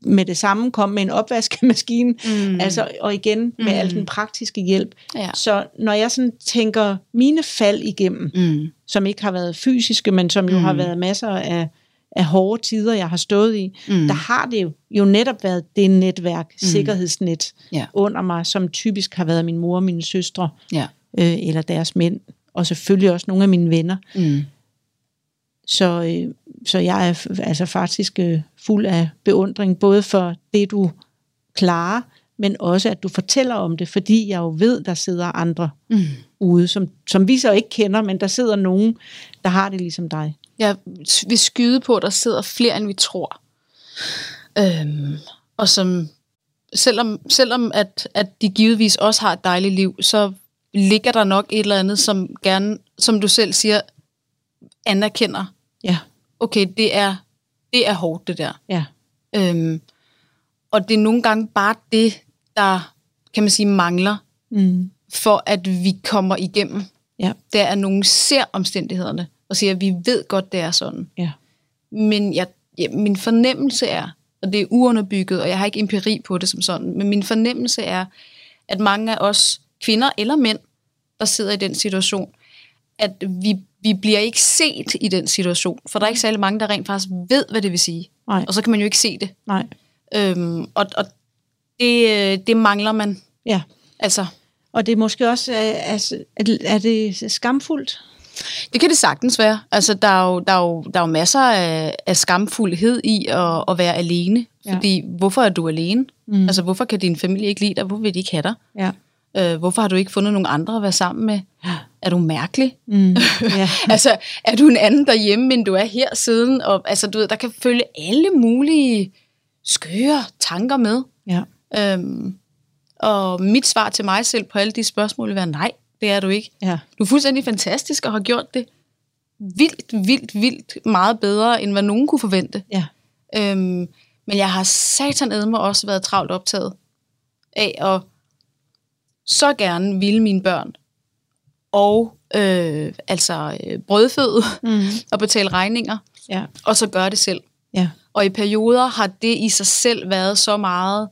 med det samme kom med en opvaskemaskine, Mm. altså, og igen med Mm. al den praktiske hjælp. Ja. Så når jeg sådan tænker mine fald igennem, Mm. som ikke har været fysiske, men som jo Mm. har været masser af, af hårde tider, jeg har stået i, Mm. der har det jo, jo netop været det netværk, mm. sikkerhedsnet Ja. under mig, som typisk har været min mor og mine søstre, Ja. øh, eller deres mænd, og selvfølgelig også nogle af mine venner. Mm. Så, øh, så jeg er altså faktisk øh, fuld af beundring, både for det, du klarer, men også at du fortæller om det, fordi jeg jo ved, der sidder andre Mm. ude, som, som vi så ikke kender, men der sidder nogen, der har det ligesom dig. Jeg vil skyde på, at der sidder flere, end vi tror. Øhm, og som, selvom, selvom at, at de givetvis også har et dejligt liv, så ligger der nok et eller andet, som gerne, som du selv siger, anerkender. Ja, Okay, det er, det er hårdt, det der. ja, Øhm, og det er nogle gange bare det, der, kan man sige, mangler, mm, for at vi kommer igennem. ja, Det er, nogen ser omstændighederne, og siger, at vi ved godt, det er sådan. ja, Men jeg, ja, min fornemmelse er, og det er uunderbygget, og jeg har ikke empiri på det som sådan, men min fornemmelse er, at mange af os kvinder eller mænd, der sidder i den situation, at vi, vi bliver ikke set i den situation, for der er ikke særlig mange, der rent faktisk ved, hvad det vil sige. Nej. Og så kan man jo ikke se det. Nej. Øhm, og og det, øh, det mangler man. Ja. Altså, Og det er måske også, øh, altså, er, er det skamfuldt? det kan det sagtens være. Altså, der er jo, der er jo, der er jo masser af, af skamfuldhed i at, at være alene. Ja. Fordi, hvorfor er du alene? Mm. Altså, hvorfor kan din familie ikke lide dig? Hvorfor vil de ikke have dig? Ja. Øh, hvorfor har du ikke fundet nogen andre at være sammen med? Er du mærkelig? Mm. ja. altså, er du en anden derhjemme, end du er her siden? Og, altså, du ved, der kan følge alle mulige skøre tanker med. ja. Øhm, og mit svar til mig selv på alle de spørgsmål vil være, nej, det er du ikke. Ja. Du er fuldstændig fantastisk og har gjort det vildt, vildt, vildt meget bedre, end hvad nogen kunne forvente. Ja. Øhm, men jeg har satan edme også været travlt optaget af at så gerne ville mine børn og øh, altså øh, brødføde Mm. og betale regninger, Ja. og så gøre det selv. Ja. Og i perioder har det i sig selv været så meget,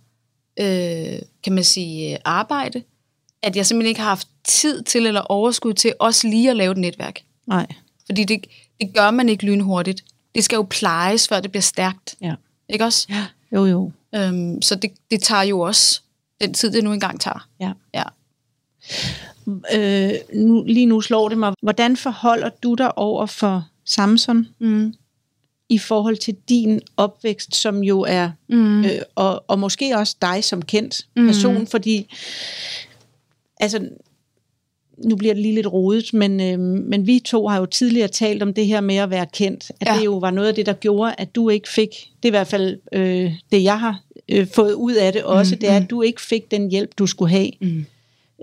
øh, kan man sige, øh, arbejde, at jeg simpelthen ikke har haft tid til eller overskud til også lige at lave et netværk. Nej. Fordi det, det gør man ikke lynhurtigt. Det skal jo plejes, før det bliver stærkt. Ja. Ikke også? Ja. Jo, jo. Øhm, så det, det tager jo også den tid, det nu engang tager. Ja. Ja. Øh, nu, lige nu slår det mig. Hvordan forholder du dig over for Samson Mm. i forhold til din opvækst, som jo er, Mm. øh, og, og måske også dig som kendt Mm. person, fordi, altså, nu bliver det lige lidt rodet, men, øh, men vi to har jo tidligere talt om det her med at være kendt, at ja. det jo var noget af det, der gjorde, at du ikke fik, det er i hvert fald øh, det, jeg har øh, fået ud af det også, Mm, det er, mm. at du ikke fik den hjælp, du skulle have. Mm.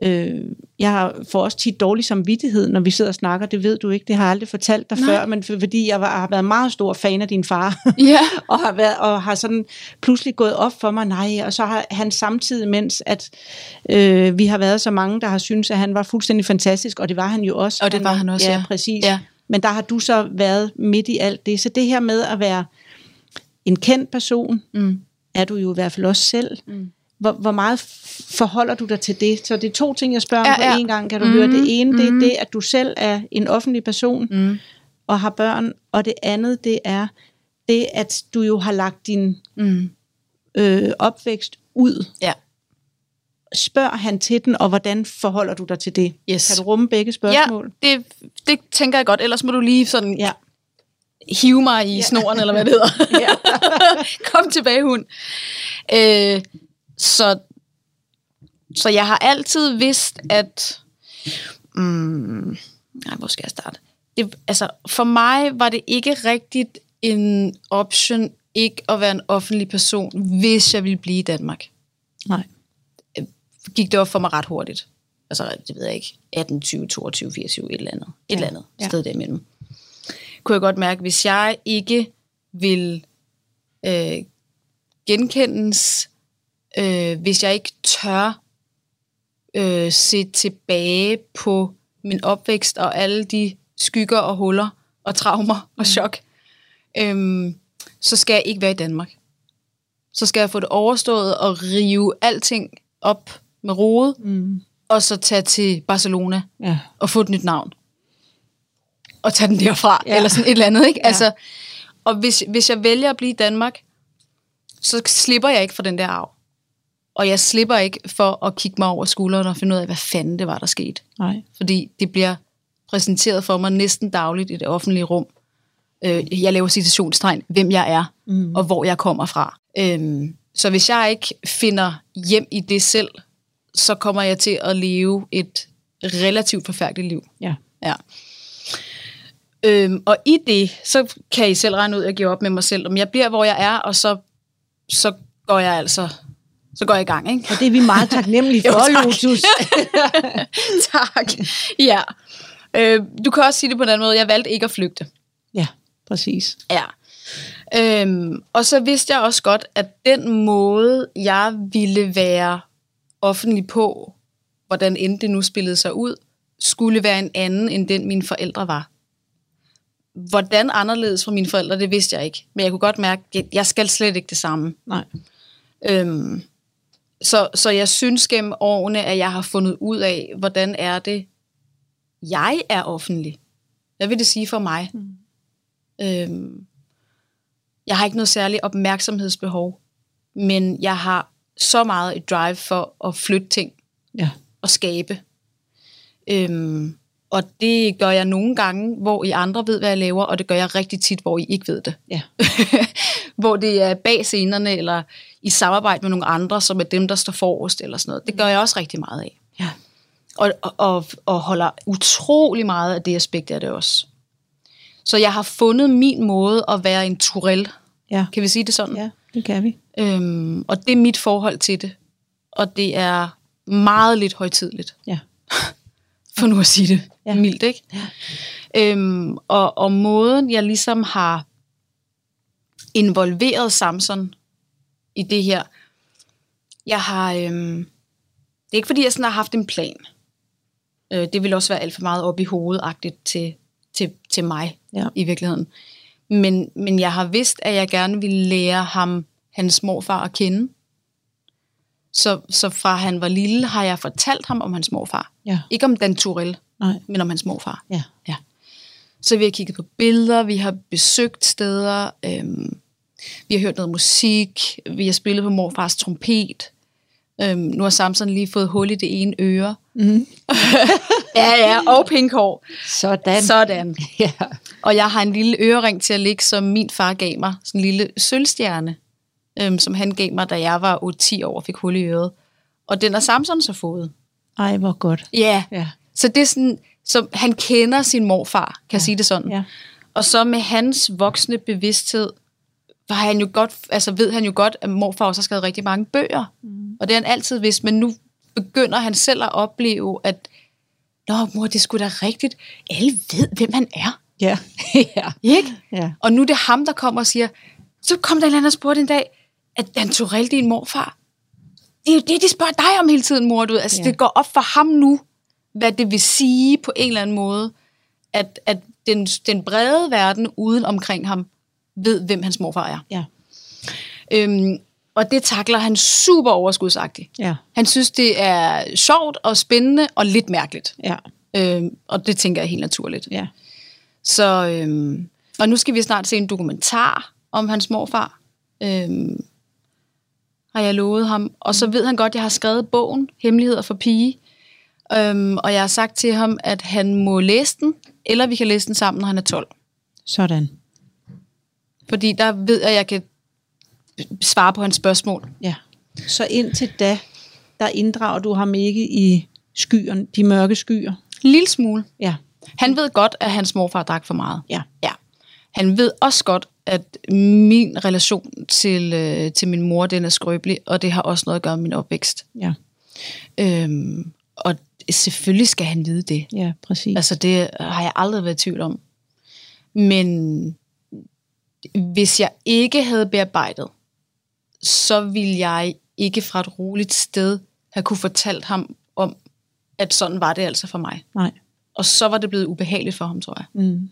Øh, jeg har får også tit dårlig samvittighed, når vi sidder og snakker. Det ved du ikke, det har jeg aldrig fortalt dig Nej. før, men for, fordi jeg var, har været meget stor fan af din far, Ja. og har, været, og har sådan pludselig gået op for mig, nej, og så har han samtidig, mens at øh, vi har været så mange, der har syntes, at han var fuldstændig fantastisk, og det var han jo også. Og det var han også, ja. ja. præcis. Ja. Men der har du så været midt i alt det. Så det her med at være en kendt person, Mm. Er du jo i hvert fald også selv. Mm. Hvor, hvor meget forholder du dig til det? Så det er to ting, jeg spørger om Ja, ja, på en gang. Kan du mm, høre? Det ene, det er mhm. det, at du selv er en offentlig person Mm. og har børn. Og det andet, det er det, at du jo har lagt din Mm. øh, opvækst ud. Ja. Spørg han til den, og hvordan forholder du dig til det? Yes. Kan du rumme begge spørgsmål? Ja, det, det tænker jeg godt. Ellers må du lige sådan Ja. Hive mig i ja. snoren, eller hvad det hedder. Ja. Kom tilbage, hund. Øh, så, så jeg har altid vidst, at... Mm, nej, hvor skal jeg starte? Det, altså, for mig var det ikke rigtigt en option ikke at være en offentlig person, hvis jeg ville blive i Danmark. Nej. Gik det op for mig ret hurtigt. Altså, det ved jeg ikke. 18, 20, 22, 24, et eller andet. Et Ja, eller andet ja. sted derimellem. Kunne jeg godt mærke, hvis jeg ikke vil øh, genkendes, øh, hvis jeg ikke tør øh, se tilbage på min opvækst og alle de skygger og huller og traumer og chok, øh, så skal jeg ikke være i Danmark. Så skal jeg få det overstået og rive alting op med rode, Mm. og så tage til Barcelona Ja. og få et nyt navn. Og tage den derfra, Ja. eller sådan et eller andet, ikke? Ja. Altså, og hvis, hvis jeg vælger at blive i Danmark, så slipper jeg ikke for den der arv. Og jeg slipper ikke for at kigge mig over skulderen og finde ud af, hvad fanden det var, der skete. Nej. Fordi det bliver præsenteret for mig næsten dagligt i det offentlige rum. Øh, jeg laver citationstegn, hvem jeg er, Mm. og hvor jeg kommer fra. Øhm, så hvis jeg ikke finder hjem i det selv, så kommer jeg til at leve et relativt forfærdeligt liv. Ja. Ja. Øhm, og i det, så kan I selv regne ud, at jeg giver op med mig selv, om jeg bliver, hvor jeg er, og så, så går jeg altså, så går jeg i gang, ikke? Og det er vi meget taknemmelige Jo, for, tak. Lotus. tak. Ja. Øh, du kan også sige det på den anden måde, jeg valgte ikke at flygte. ja, præcis. Ja. Øhm, og så vidste jeg også godt, at den måde, jeg ville være offentlig på, hvordan end det nu spillede sig ud, skulle være en anden, end den mine forældre var. Hvordan anderledes fra mine forældre, det vidste jeg ikke. Men jeg kunne godt mærke, at jeg skal slet ikke det samme. Nej. Øhm, så, så jeg synes gennem årene, at jeg har fundet ud af, hvordan er det, jeg er offentlig, hvad vil det sige for mig? Mm. Øhm, jeg har ikke noget særligt opmærksomhedsbehov, men jeg har så meget et drive for at flytte ting Ja. og skabe. Øhm, og det gør jeg nogle gange, hvor I andre ved, hvad jeg laver, og det gør jeg rigtig tit, hvor I ikke ved det. Ja. hvor det er bag scenerne, eller i samarbejde med nogle andre, som er dem, der står forrest, eller sådan noget. Det gør jeg også rigtig meget af. Ja. Og, og, og, holder utrolig meget af det aspekt af det også. Så jeg har fundet min måde at være en turel. Ja. Kan vi sige det sådan? Ja, det kan vi. Øhm, og det er mit forhold til det. Og det er meget lidt højtidligt, Ja. for nu at sige det Ja. mildt, ikke? Ja. Øhm, og, og måden, jeg ligesom har involveret Samson i det her, jeg har, øhm, det er ikke fordi, jeg sådan har haft en plan. Øh, det vil også være alt for meget op i hovedagtigt til, til, til mig Ja. i virkeligheden. Men, men jeg har vidst, at jeg gerne ville lære ham, hans morfar at kende. Så, så fra han var lille, har jeg fortalt ham om hans morfar. Ja. Ikke om Dan Turell, Nej. men om hans morfar. Ja. Ja. Så vi har kigget på billeder, vi har besøgt steder, øhm, vi har hørt noget musik, vi har spillet på morfars trompet. Øhm, nu har Samson lige fået hul i det ene øre. Mm. Ja, ja, og pink hår. Sådan. Sådan. Ja. Og jeg har en lille ørering til at ligge, som min far gav mig. Sådan en lille sølvstjerne, øhm, som han gav mig, da jeg var 8-10 år og fik hul i øret. Og den har Samson så fået. Ej, hvor godt. Ja. Ja. Så det er sådan, så han kender sin morfar, kan jeg sige det sådan. Ja. Og så med hans voksne bevidsthed, var han jo godt, altså ved han jo godt, at morfar også har skrevet rigtig mange bøger. Mm. Og det har han altid vidst, men nu begynder han selv at opleve, at Nå, mor, det skulle da rigtigt. Alle ved, hvem han er. Ja. ja. Ikke? Ja. Og nu er det ham, der kommer og siger, så kom der en eller anden og spurgte en dag, at Dan Torell, din morfar, det er jo det, de spørger dig om hele tiden, mor. Du. Altså, Ja. det går op for ham nu, hvad det vil sige på en eller anden måde, at, at den, den brede verden uden omkring ham ved, hvem hans morfar er. Ja. Øhm, og det takler han super overskudsagtigt. Ja. Han synes, det er sjovt og spændende og lidt mærkeligt. Ja. Øhm, og det tænker jeg helt naturligt. Ja. Så, øhm, og nu skal vi snart se en dokumentar om hans morfar. Øhm, har jeg lovet ham. Og så ved han godt, at jeg har skrevet bogen, Hemmeligheder for pige. Øhm, og jeg har sagt til ham, at han må læse den, eller vi kan læse den sammen, når han er 12. Sådan. Fordi der ved jeg, at jeg kan svare på hans spørgsmål. Ja. Så indtil da, der inddrager du ham ikke i skyerne, de mørke skyer. En lille smule. Ja. Han ved godt, at hans morfar drak for meget. Ja. Ja. Han ved også godt, at min relation til, øh, til min mor, den er skrøbelig, og det har også noget at gøre med min opvækst. Ja. Øhm, og selvfølgelig skal han vide det. Ja, præcis. Altså det har jeg aldrig været i tvivl om. Men hvis jeg ikke havde bearbejdet, så ville jeg ikke fra et roligt sted have kunne fortalt ham om, at sådan var det altså for mig. Nej. Og så var det blevet ubehageligt for ham, tror jeg. Mm.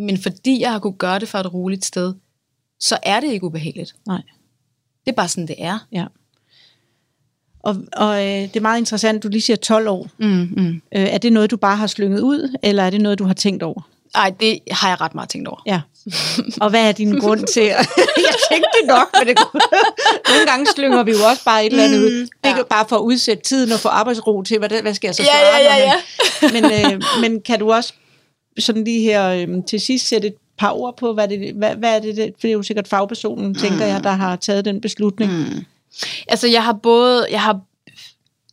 Men fordi jeg har kunne gøre det fra et roligt sted, så er det ikke ubehageligt. Nej. Det er bare sådan, det er. Ja. Og, og øh, det er meget interessant, du lige siger 12 år. Mm, mm. Øh, er det noget, du bare har slynget ud, eller er det noget, du har tænkt over? Ej, det har jeg ret meget tænkt over. Ja. Og hvad er din grund til? jeg tænkte det nok, men det kunne... nogle gange slynger vi jo også bare et eller andet ud. Er ja. bare for at udsætte tiden og få arbejdsro til, hvad, hvad skal jeg så Ja, svare? ja, ja, når man- Men, øh, men kan du også sådan lige her øh, til sidst sætte et par ord på, hvad, det, hvad, hvad er det, det, for det er jo sikkert fagpersonen, tænker jeg, der har taget den beslutning. Mm. Altså, jeg har både... Jeg har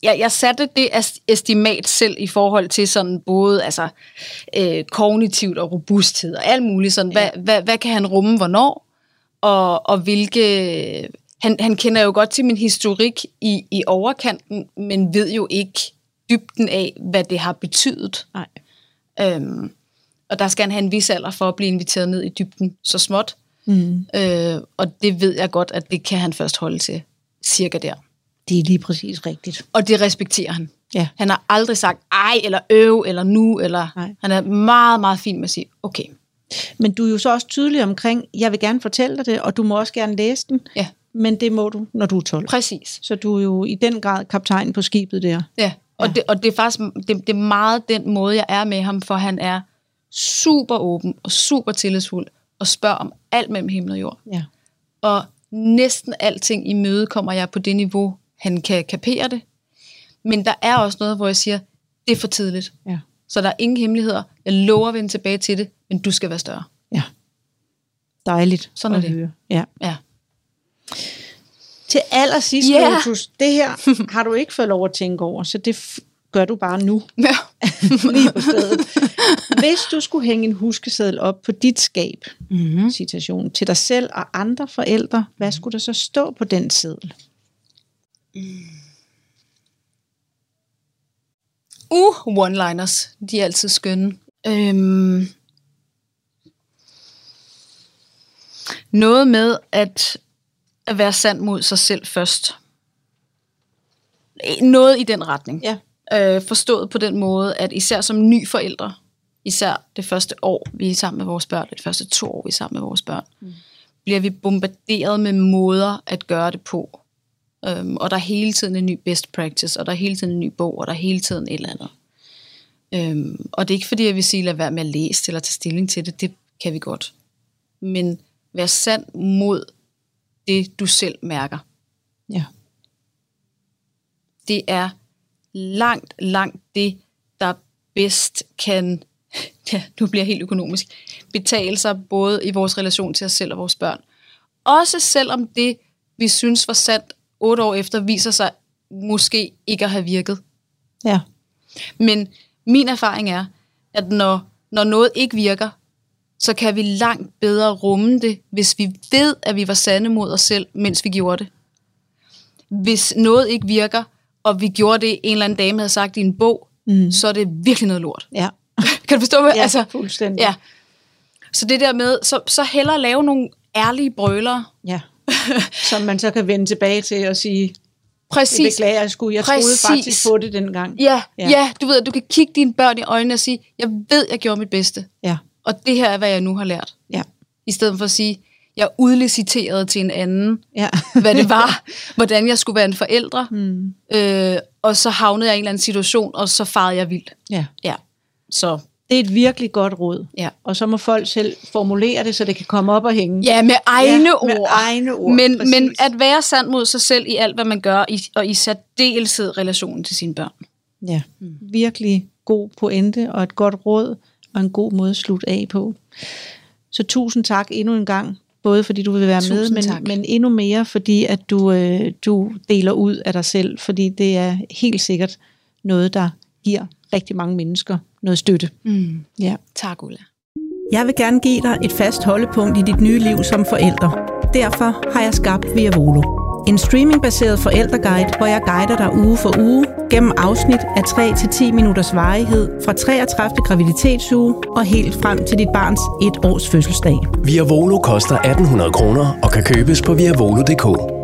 jeg, jeg satte det estimat selv i forhold til sådan både altså, øh, kognitivt og robusthed og alt muligt. Sådan, hvad, hvad, hvad kan han rumme, hvornår? Og, og hvilke... Han, han kender jo godt til min historik i, i overkanten, men ved jo ikke dybden af, hvad det har betydet. Nej. Øhm, og der skal han have en vis alder for at blive inviteret ned i dybden så småt. Mm. Øh, og det ved jeg godt, at det kan han først holde til cirka der. Det er lige præcis rigtigt. Og det respekterer han. Ja. Han har aldrig sagt ej, eller øv, eller nu, eller... Nej. Han er meget, meget fin med at sige, okay, Men du er jo så også tydelig omkring, jeg vil gerne fortælle dig det, og du må også gerne læse den, ja, men det må du, når du er 12. præcis. Så du er jo i den grad kaptajn på skibet der. Ja, Og, det, og det er faktisk det, det er meget den måde, jeg er med ham, for han er super åben og super tillidsfuld og spørger om alt mellem himmel og jord. Ja. Og næsten alting i møde kommer jeg på det niveau, han kan kapere det. Men der er også noget, hvor jeg siger, det er for tidligt. Ja. Så der er ingen hemmeligheder. Jeg lover at vende tilbage til det, men du skal være større. Ja. Dejligt Sådan at er det. høre. Ja. Ja. Til allersidst, yeah. Lotus, det her har du ikke fået lov at tænke over, så det gør du bare nu, ja. lige på stedet. Hvis du skulle hænge en huskeseddel op på dit skab, Mm-hmm. citation, til dig selv og andre forældre, hvad skulle der så stå på den seddel? Uh, one-liners. De er altid skønne. Øhm, noget med at, at være sand mod sig selv først. Noget i den retning. Ja. Øh, forstået på den måde, at især som ny forældre, især det første år, vi er sammen med vores børn, det første to år, vi er sammen med vores børn, mm. bliver vi bombarderet med måder at gøre det på. Øhm, og der er hele tiden en ny best practice, og der er hele tiden en ny bog, og der er hele tiden et eller andet. Øhm, og det er ikke fordi, jeg vil sige, lad være med at læse eller tage stilling til det. Det kan vi godt. Men vær sand mod det, du selv mærker. Ja. Det er langt, langt det, der bedst kan, ja, nu bliver helt økonomisk, betale sig både i vores relation til os selv og vores børn. Også selvom det, vi synes var sandt otte år efter, viser sig måske ikke at have virket. Ja. Men min erfaring er, at når, når noget ikke virker, så kan vi langt bedre rumme det, hvis vi ved, at vi var sande mod os selv, mens vi gjorde det. Hvis noget ikke virker, og vi gjorde det, en eller anden dame havde sagt i en bog, Mm. så er det virkelig noget lort. Ja. Kan du forstå mig? Ja, altså, fuldstændig. ja. Så det der med, så, så hellere lave nogle ærlige brølere. ja. Som man så kan vende tilbage til og sige, det Præcis. beklager jeg skulle. Jeg troede Præcis. faktisk på det dengang. Ja. ja. ja, du ved, at du kan kigge dine børn i øjnene og sige, jeg ved, jeg gjorde mit bedste. Ja. Og det her er, hvad jeg nu har lært. Ja. I stedet for at sige, jeg udliciterede til en anden, Ja. hvad det var, hvordan jeg skulle være en forældre. Mm. Øh, og så havnede jeg i en eller anden situation, og så farede jeg vildt. ja. Ja, så Det er et virkelig godt råd. ja. Og så må folk selv formulere det, så det kan komme op og hænge. Ja, med egne Ja, ord. med egne ord, Men, præcis. men at være sand mod sig selv i alt, hvad man gør, og i særdeleshed relationen til sine børn. Ja, virkelig god pointe og et godt råd og en god måde at slutte af på. Så tusind tak endnu en gang, både fordi du vil være med, Tusind men, tak. men endnu mere fordi at du, øh, du deler ud af dig selv, fordi det er helt sikkert noget, der giver rigtig mange mennesker noget støtte. Mm. Ja. Tak, Ulla. Jeg vil gerne give dig et fast holdepunkt i dit nye liv som forælder. Derfor har jeg skabt Via Volo. En streamingbaseret forældreguide, hvor jeg guider dig uge for uge gennem afsnit af 3-10 minutters varighed fra 33. graviditetsuge og helt frem til dit barns et års fødselsdag. Via Volo koster 1800 kroner og kan købes på viavolo.dk.